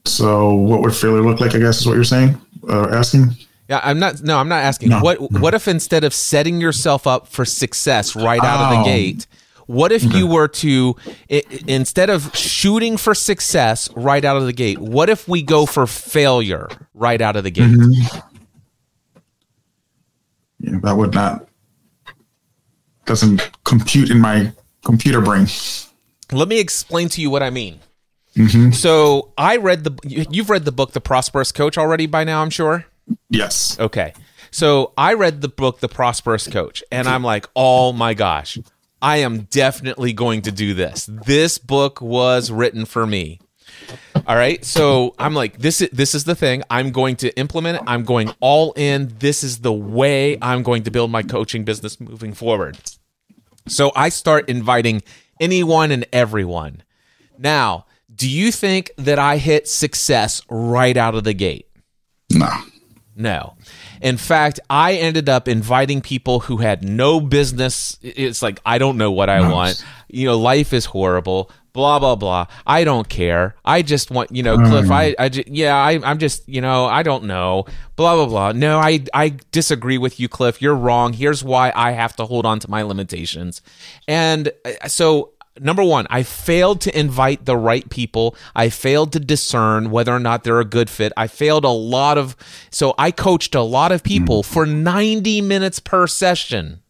So, what would failure look like? I guess is what you're saying, uh, asking. Yeah, I'm not. No, I'm not asking. No. What What if instead of setting yourself up for success right out of the Oh. gate, what if you were to i- instead of shooting for success right out of the gate, what if we go for failure right out of the gate? Yeah, that would not doesn't compute in my computer brain. Let me explain to you what I mean. Mm-hmm. So I read the. you- You've read the book, The Prosperous Coach, already by now. I'm sure. Yes. Okay. So I read the book, The Prosperous Coach, and I'm like, oh my gosh, I am definitely going to do this. This book was written for me. All right. So I'm like, this is this is the thing. I'm going to implement it. I'm going all in. This is the way I'm going to build my coaching business moving forward. So I start inviting anyone and everyone. Now, do you think that I hit success right out of the gate? No. No. In fact, I ended up inviting people who had no business. It's like, I don't know what I want. You know, life is horrible. Blah, blah, blah. I don't care. I just want, you know, Cliff, I, I ju- yeah, I, I'm just, you know, I don't know. Blah, blah, blah. No, I, I disagree with you, Cliff. You're wrong. Here's why I have to hold on to my limitations. And uh, so number one, I failed to invite the right people. I failed to discern whether or not they're a good fit. I failed a lot of, so I coached a lot of people mm-hmm. for 90 minutes per session.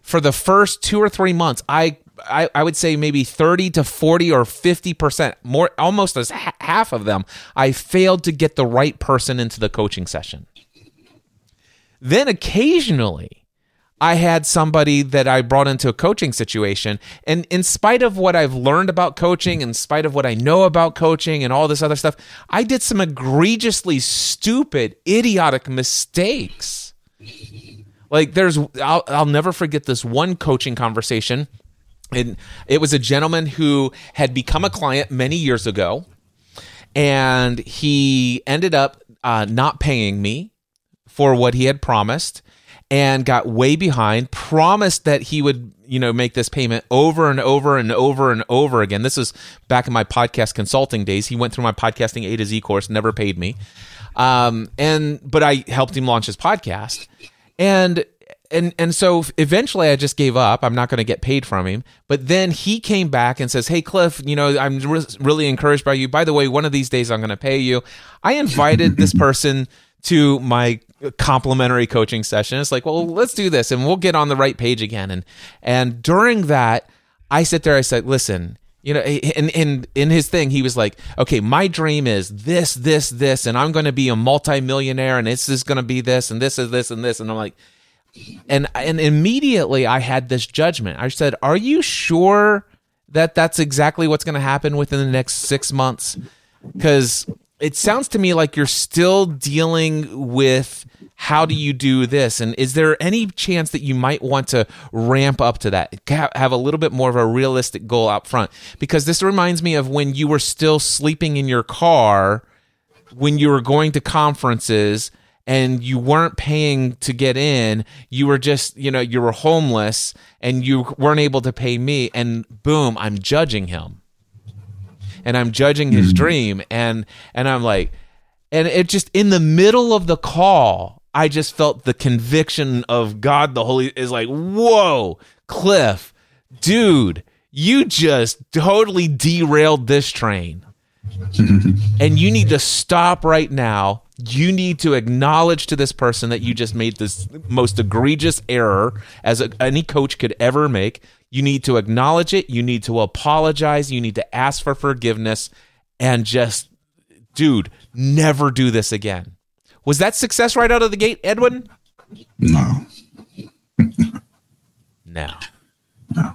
For the first two or three months, I, I, I would say maybe 30 to 40 or 50%, more, almost as ha- half of them, I failed to get the right person into the coaching session. Then occasionally, I had somebody that I brought into a coaching situation. And in spite of what I've learned about coaching, in spite of what I know about coaching and all this other stuff, I did some egregiously stupid, idiotic mistakes. Like there's, I'll, I'll never forget this one coaching conversation. And it was a gentleman who had become a client many years ago. And he ended up uh, not paying me for what he had promised and got way behind promised that he would you know make this payment over and over and over and over again this is back in my podcast consulting days he went through my podcasting a to z course never paid me um, and but i helped him launch his podcast and and and so eventually I just gave up. I'm not going to get paid from him. But then he came back and says, "Hey Cliff, you know, I'm re- really encouraged by you. By the way, one of these days I'm going to pay you." I invited this person to my complimentary coaching session. It's like, "Well, let's do this and we'll get on the right page again." And and during that, I sit there I said, "Listen, you know, in in in his thing, he was like, "Okay, my dream is this, this, this, and I'm going to be a multimillionaire, and this is going to be this, and this is this, and this." And I'm like, and and immediately I had this judgment. I said, "Are you sure that that's exactly what's going to happen within the next six months?" Because it sounds to me like you're still dealing with how do you do this? And is there any chance that you might want to ramp up to that? Have a little bit more of a realistic goal up front. Because this reminds me of when you were still sleeping in your car when you were going to conferences and you weren't paying to get in you were just you know you were homeless and you weren't able to pay me and boom i'm judging him. And i'm judging his hmm. dream and and i'm like and it just in the middle of the call I just felt the conviction of God the Holy is like, whoa, Cliff, dude, you just totally derailed this train. and you need to stop right now. You need to acknowledge to this person that you just made this most egregious error as a, any coach could ever make. You need to acknowledge it. You need to apologize. You need to ask for forgiveness and just, dude, never do this again. Was that success right out of the gate, Edwin? No. no. No.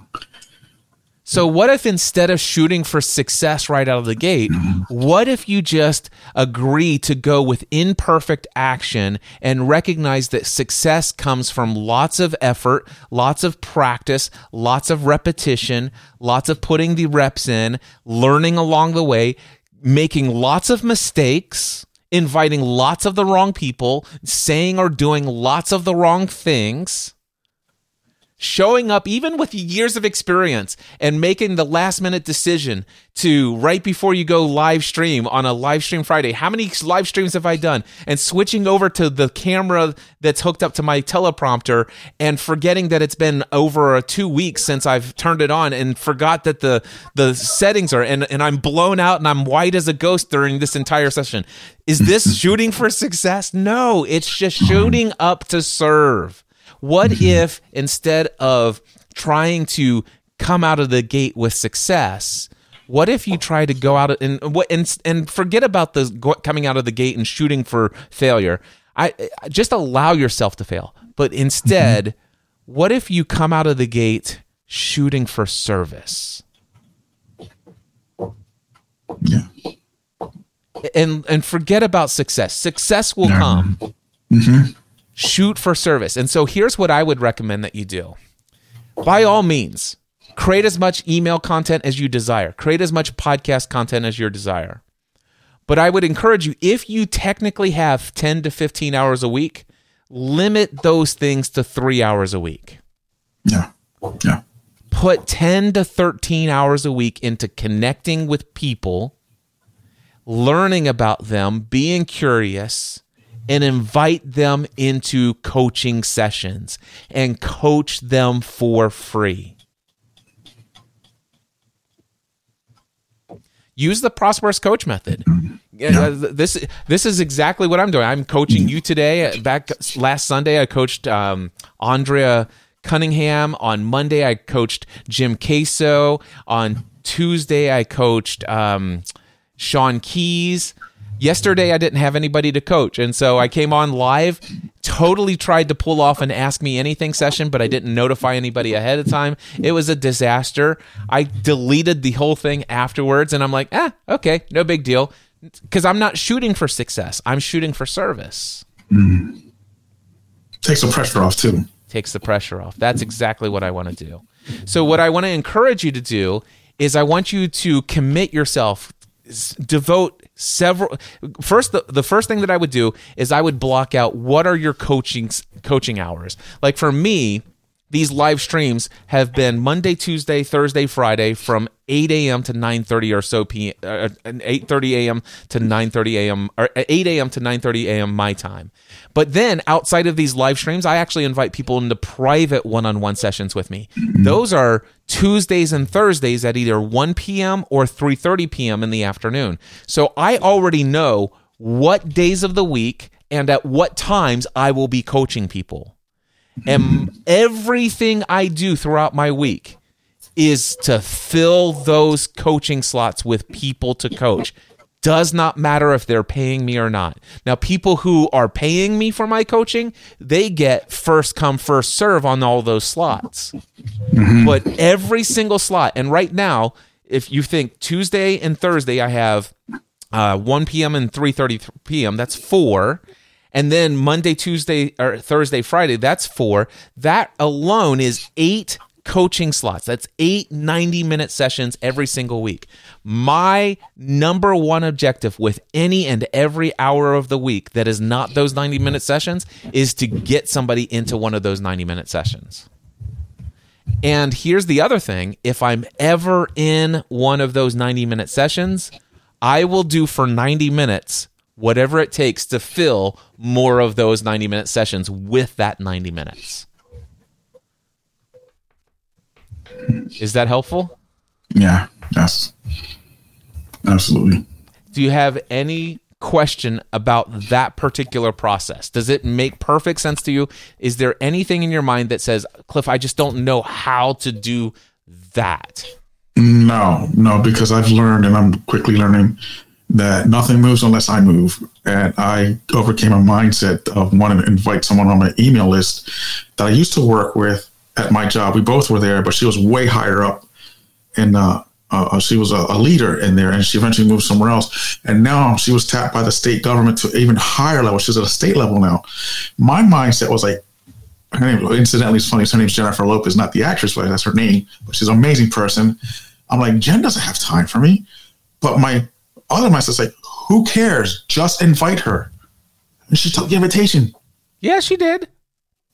So, what if instead of shooting for success right out of the gate, mm-hmm. what if you just agree to go with imperfect action and recognize that success comes from lots of effort, lots of practice, lots of repetition, lots of putting the reps in, learning along the way, making lots of mistakes, inviting lots of the wrong people, saying or doing lots of the wrong things, showing up even with years of experience and making the last minute decision to right before you go live stream on a live stream Friday. How many live streams have I done? And switching over to the camera that's hooked up to my teleprompter and forgetting that it's been over two weeks since I've turned it on and forgot that the the settings are and, and I'm blown out and I'm white as a ghost during this entire session. Is this shooting for success? No, it's just shooting up to serve. What mm-hmm. if instead of trying to come out of the gate with success, what if you try to go out and and and forget about the coming out of the gate and shooting for failure? I just allow yourself to fail, but instead, mm-hmm. what if you come out of the gate shooting for service? Yeah. And and forget about success. Success will come. Mm-hmm shoot for service. And so here's what I would recommend that you do. By all means, create as much email content as you desire, create as much podcast content as you desire. But I would encourage you, if you technically have 10 to 15 hours a week, limit those things to three hours a week. Yeah. Yeah. Put 10 to 13 hours a week into connecting with people, learning about them, being curious, and invite them into coaching sessions and coach them for free. Use the prosperous coach method. Yeah. Uh, this this is exactly what I'm doing. I'm coaching you today. Back last Sunday, I coached um, Andrea Cunningham. On Monday, I coached Jim Caso. On Tuesday, I coached um, Sean Keys. Yesterday, I didn't have anybody to coach. And so I came on live, totally tried to pull off an Ask Me Anything session, but I didn't notify anybody ahead of time. It was a disaster. I deleted the whole thing afterwards, and I'm like, ah, okay, no big deal. Because I'm not shooting for success, I'm shooting for service. Mm. Takes the pressure off, too. Takes the pressure off. That's exactly what I want to do. So, what I want to encourage you to do is I want you to commit yourself devote several first the, the first thing that i would do is i would block out what are your coaching coaching hours. Like for me these live streams have been monday tuesday thursday friday from 8 a.m to 9.30 or so p uh, uh 8.30 a.m to 9.30 a.m or uh, 8 a.m to 9.30 a.m my time but then outside of these live streams, I actually invite people into private one on one sessions with me. Mm-hmm. Those are Tuesdays and Thursdays at either 1 p.m. or 3:30 p.m. in the afternoon. So I already know what days of the week and at what times I will be coaching people. And everything I do throughout my week is to fill those coaching slots with people to coach does not matter if they're paying me or not. Now, people who are paying me for my coaching, they get first come, first serve on all those slots. Mm-hmm. But every single slot, and right now, if you think Tuesday and Thursday, I have uh, 1 p.m. and 3:30 p.m. That's four, And then Monday, Tuesday, or Thursday, Friday, that's four. That alone is eight coaching slots. That's eight 90 minute sessions every single week. My number one objective with any and every hour of the week that is not those 90 minute sessions is to get somebody into one of those 90 minute sessions. And here's the other thing if I'm ever in one of those 90 minute sessions, I will do for 90 minutes whatever it takes to fill more of those 90 minute sessions with that 90 minutes. Is that helpful? Yeah, yes. Absolutely. Do you have any question about that particular process? Does it make perfect sense to you? Is there anything in your mind that says, Cliff, I just don't know how to do that? No, no, because I've learned and I'm quickly learning that nothing moves unless I move. And I overcame a mindset of wanting to invite someone on my email list that I used to work with at my job. We both were there, but she was way higher up. And uh, uh, she was a, a, leader in there, and she eventually moved somewhere else. And now she was tapped by the state government to even higher level. She's at a state level now. My mindset was like, her name, incidentally, it's funny. Her name's Jennifer Lopez, not the actress, but that's her name. But she's an amazing person. I'm like, Jen doesn't have time for me. But my other mindset's like, who cares? Just invite her. And she took the invitation. Yeah, she did.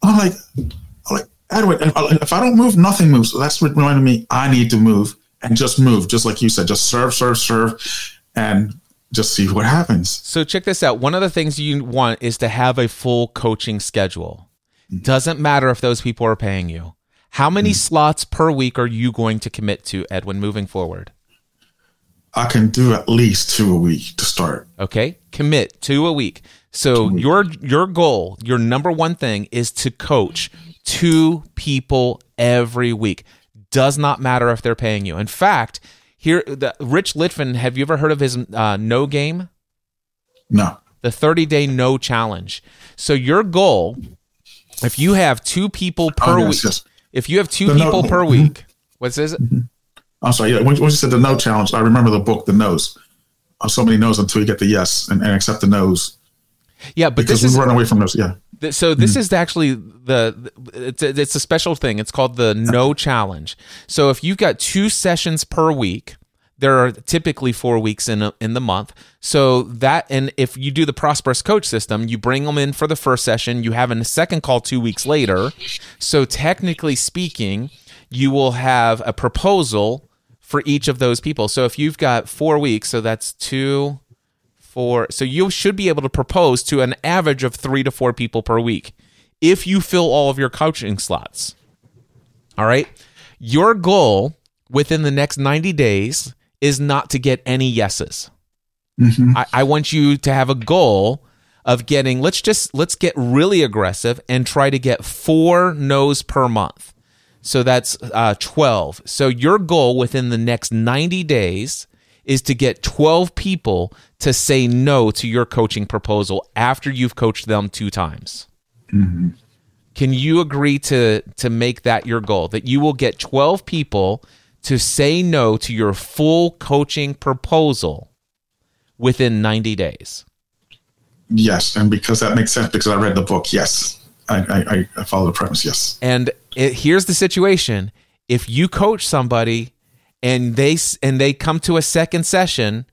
I'm like, I'm like, Edwin, if I don't move, nothing moves. So that's what reminded me I need to move and just move, just like you said, just serve, serve, serve, and just see what happens. So check this out. One of the things you want is to have a full coaching schedule. Doesn't matter if those people are paying you. How many mm-hmm. slots per week are you going to commit to, Edwin, moving forward? I can do at least two a week to start. Okay, commit two a week. So week. your your goal, your number one thing is to coach two people every week. Does not matter if they're paying you. In fact, here, the, Rich Litvin, have you ever heard of his uh, no game? No. The 30 day no challenge. So your goal, if you have two people per oh, yes, week, yes. if you have two the people no, per mm-hmm. week, what is it? Mm-hmm. I'm sorry. Yeah, when, when, you said the no challenge, I remember the book, The No's. Uh, so many no's until you get the yes and, and accept the no's. Yeah, but because this we is, run away from those. Yeah. So this mm-hmm. is actually the it's a, it's a special thing. It's called the no challenge. So if you've got two sessions per week, there are typically four weeks in a, in the month. So that and if you do the prosperous coach system, you bring them in for the first session. You have a second call two weeks later. So technically speaking, you will have a proposal for each of those people. So if you've got four weeks, so that's two four. So you should be able to propose to an average of three to four people per week if you fill all of your coaching slots. All right. Your goal within the next 90 days is not to get any yeses. Mm-hmm. I, I want you to have a goal of getting, let's just, let's get really aggressive and try to get four no's per month. So that's uh, 12. So your goal within the next 90 days is to get 12 people to say no to your coaching proposal after you've coached them two times. Mm-hmm. Can you agree to to make that your goal that you will get 12 people to say no to your full coaching proposal within 90 days? Yes, and because that makes sense because I read the book. Yes. I, I, I follow the premise. Yes. And it, here's the situation: if you coach somebody and they and they come to a second session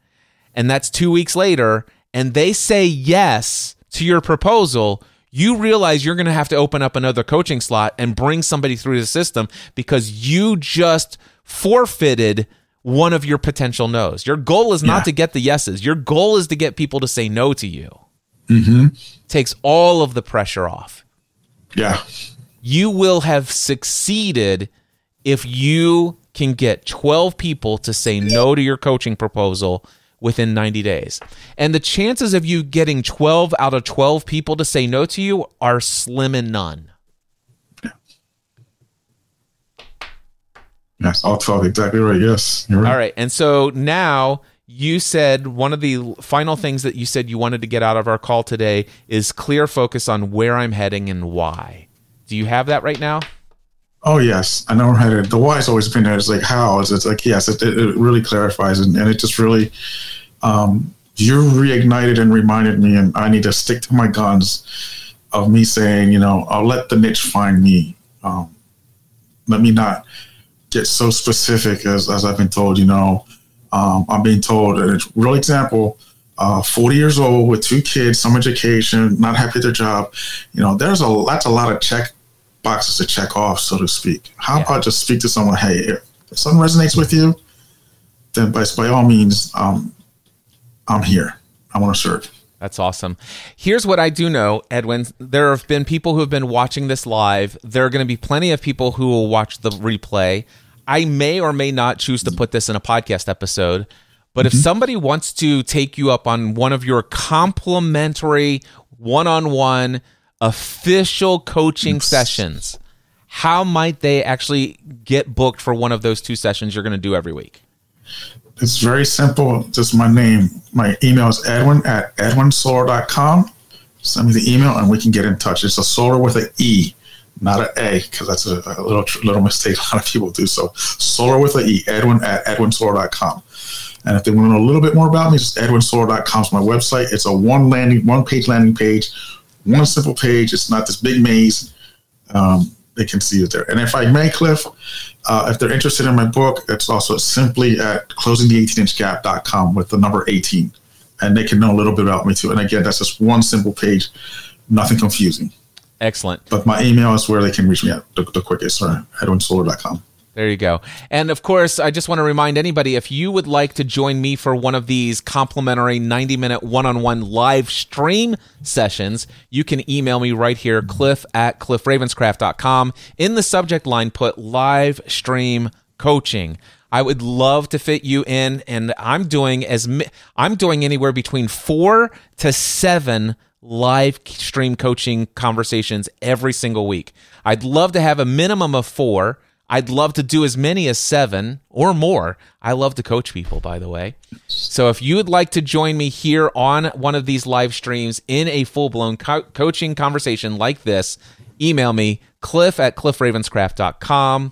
and that's 2 weeks later and they say yes to your proposal you realize you're going to have to open up another coaching slot and bring somebody through the system because you just forfeited one of your potential no's. Your goal is not yeah. to get the yeses. Your goal is to get people to say no to you. Mm-hmm. Takes all of the pressure off. Yeah. You will have succeeded if you can get 12 people to say no to your coaching proposal within 90 days. And the chances of you getting 12 out of 12 people to say no to you are slim and none. Yes, all 12, exactly right. Yes. Right. All right. And so now you said one of the final things that you said you wanted to get out of our call today is clear focus on where I'm heading and why. Do you have that right now? Oh yes, I know I'm headed. The why's always been there. It's like how. It's like yes, it, it really clarifies and, and it just really um, you reignited and reminded me, and I need to stick to my guns of me saying, you know, I'll let the niche find me. Um, let me not get so specific as, as I've been told, you know. Um, I'm being told, a real example, uh, 40 years old with two kids, some education, not happy at their job. You know, there's a that's a lot of check boxes to check off, so to speak. How yeah. about just speak to someone? Hey, if something resonates with you, then by, by all means, um, I'm here. I want to serve. That's awesome. Here's what I do know, Edwin. There have been people who have been watching this live. There are going to be plenty of people who will watch the replay. I may or may not choose to put this in a podcast episode, but mm-hmm. if somebody wants to take you up on one of your complimentary one on one official coaching sessions, how might they actually get booked for one of those two sessions you're going to do every week? It's very simple. Just my name. My email is edwin at edwinsoler.com. Send me the email and we can get in touch. It's a Soler with an E, not an A, because that's a, a, little little mistake a lot of people do. So Soler with an E, edwin at edwinsoler.com. And if they want to know a little bit more about me, just edwinsoler.com is my website. It's a one landing, one page landing page, one simple page. It's not this big maze. Um, they can see it there. And if I may, Cliff, uh, if they're interested in my book, it's also simply at closingthe18inchgap.com with the number 18. And they can know a little bit about me too. And again, that's just one simple page, nothing confusing. Excellent. But my email is where they can reach me at the, the quickest, or edwinsoler.com. There you go. And of course, I just want to remind anybody if you would like to join me for one of these complimentary 90 minute one on one live stream sessions, you can email me right here, cliff at cliffravenscraft.com. In the subject line, put live stream coaching. I would love to fit you in, and I'm doing as I'm doing anywhere between four to seven live stream coaching conversations every single week. I'd love to have a minimum of four I'd love to do as many as seven or more. I love to coach people, by the way. So if you would like to join me here on one of these live streams in a full blown co- coaching conversation like this, email me, cliff at cliffravenscraft.com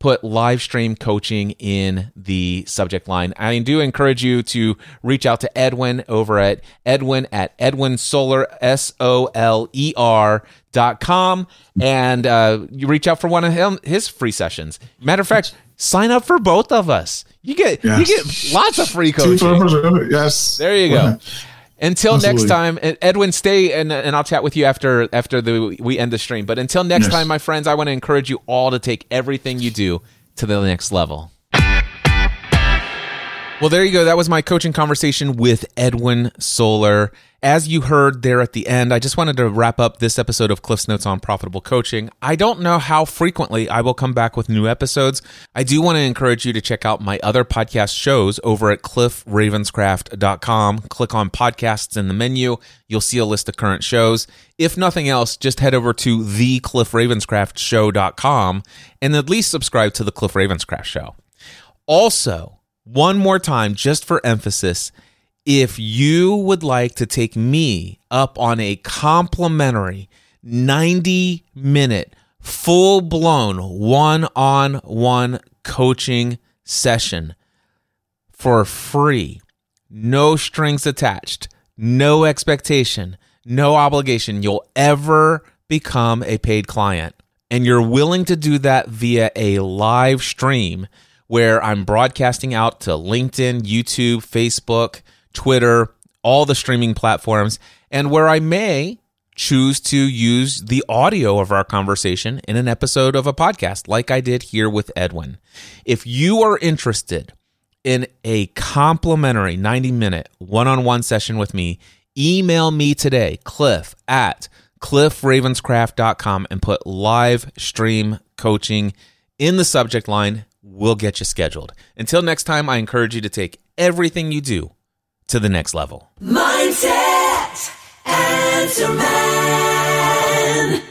put live stream coaching in the subject line. I do encourage you to reach out to Edwin over at Edwin at Edwin Soler, S O L E R dot com, and uh, you reach out for one of him, his free sessions. Matter of fact, sign up for both of us. You get yes. you get lots of free coaching. Yes. There you go. Until Absolutely. next time, Edwin, stay and, and I'll chat with you after after the we end the stream. But until next yes. time, my friends, I want to encourage you all to take everything you do to the next level. Well, there you go. That was my coaching conversation with Edwin Soler. As you heard there at the end, I just wanted to wrap up this episode of Cliff's Notes on Profitable Coaching. I don't know how frequently I will come back with new episodes. I do want to encourage you to check out my other podcast shows over at cliffravenscraft.com. Click on podcasts in the menu. You'll see a list of current shows. If nothing else, just head over to the thecliffravenscraftshow.com and at least subscribe to the Cliff Ravenscraft Show. Also, one more time, just for emphasis, if you would like to take me up on a complimentary 90 minute, full blown one on one coaching session for free, no strings attached, no expectation, no obligation, you'll ever become a paid client. And you're willing to do that via a live stream where I'm broadcasting out to LinkedIn, YouTube, Facebook, Twitter, all the streaming platforms, and where I may choose to use the audio of our conversation in an episode of a podcast like I did here with Edwin. If you are interested in a complimentary 90 minute one on one session with me, email me today, cliff at cliffravenscraft.com, and put live stream coaching in the subject line we'll get you scheduled. Until next time, I encourage you to take everything you do to the next level. Mindset, answer man.